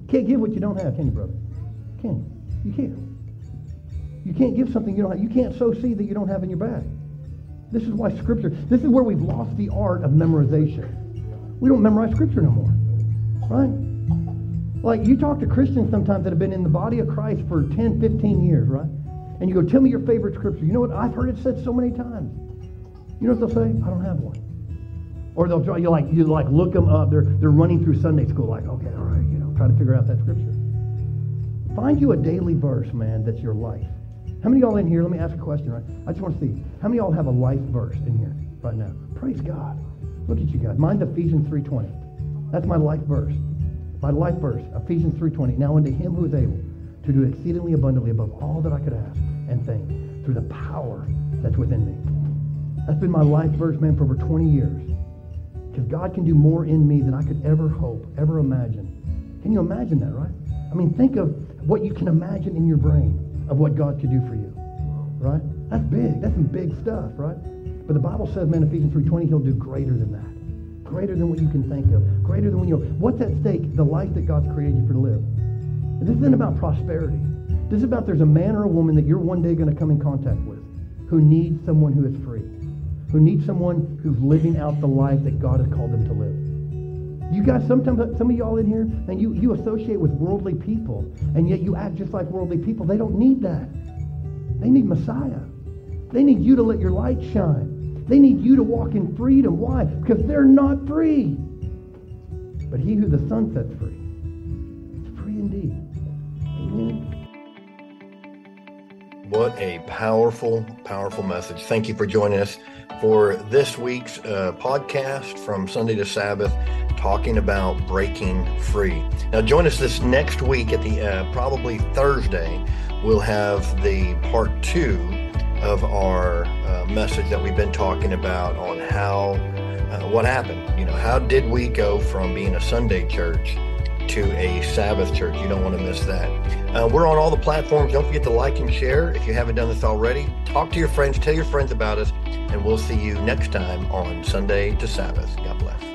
Can't give what you don't have, can you, brother? Can you? You can't. You can't give something you don't have. You can't sow seed that you don't have in your bag. This is why Scripture, this is where we've lost the art of memorization. We don't memorize Scripture no more. Right? Like you talk to Christians sometimes that have been in the body of Christ for 10, 15 years, right? And you go, tell me your favorite scripture. You know what? I've heard it said so many times. You know what they'll say? I don't have one. Or they'll try, you like you like look them up. They're they're running through Sunday school, like, okay, all right, you know, try to figure out that scripture. Find you a daily verse, man, that's your life. How many y'all in here? Let me ask a question, right? I just want to see. How many y'all have a life verse in here right now? Praise God. Look at you guys. Mine's Ephesians 3.20. That's my life verse. My life verse, Ephesians 3.20. Now unto him who is able to do exceedingly abundantly above all that I could ask and think through the power that's within me. That's been my life verse, man, for over 20 years. Because God can do more in me than I could ever hope, ever imagine. Can you imagine that, right? I mean, think of what you can imagine in your brain of what God could do for you, right? That's big. That's some big stuff, right? But the Bible says, man, Ephesians 3.20, he'll do greater than that greater than what you can think of, greater than when you what's at stake? The life that God's created you for to live. And this isn't about prosperity. This is about there's a man or a woman that you're one day going to come in contact with who needs someone who is free, who needs someone who's living out the life that God has called them to live. You guys, sometimes some of y'all in here, and you, you associate with worldly people, and yet you act just like worldly people. They don't need that. They need Messiah. They need you to let your light shine. They need you to walk in freedom. Why? Because they're not free. But he who the Son sets free is free indeed. Amen. What a powerful, powerful message. Thank you for joining us for this week's uh, podcast from Sunday to Sabbath, talking about breaking free. Now, join us this next week at the uh, probably Thursday. We'll have the part two of our uh, message that we've been talking about on how uh, what happened. You know, how did we go from being a Sunday church to a Sabbath church? You don't want to miss that. Uh, we're on all the platforms. Don't forget to like and share if you haven't done this already. Talk to your friends, tell your friends about us, and we'll see you next time on Sunday to Sabbath. God bless.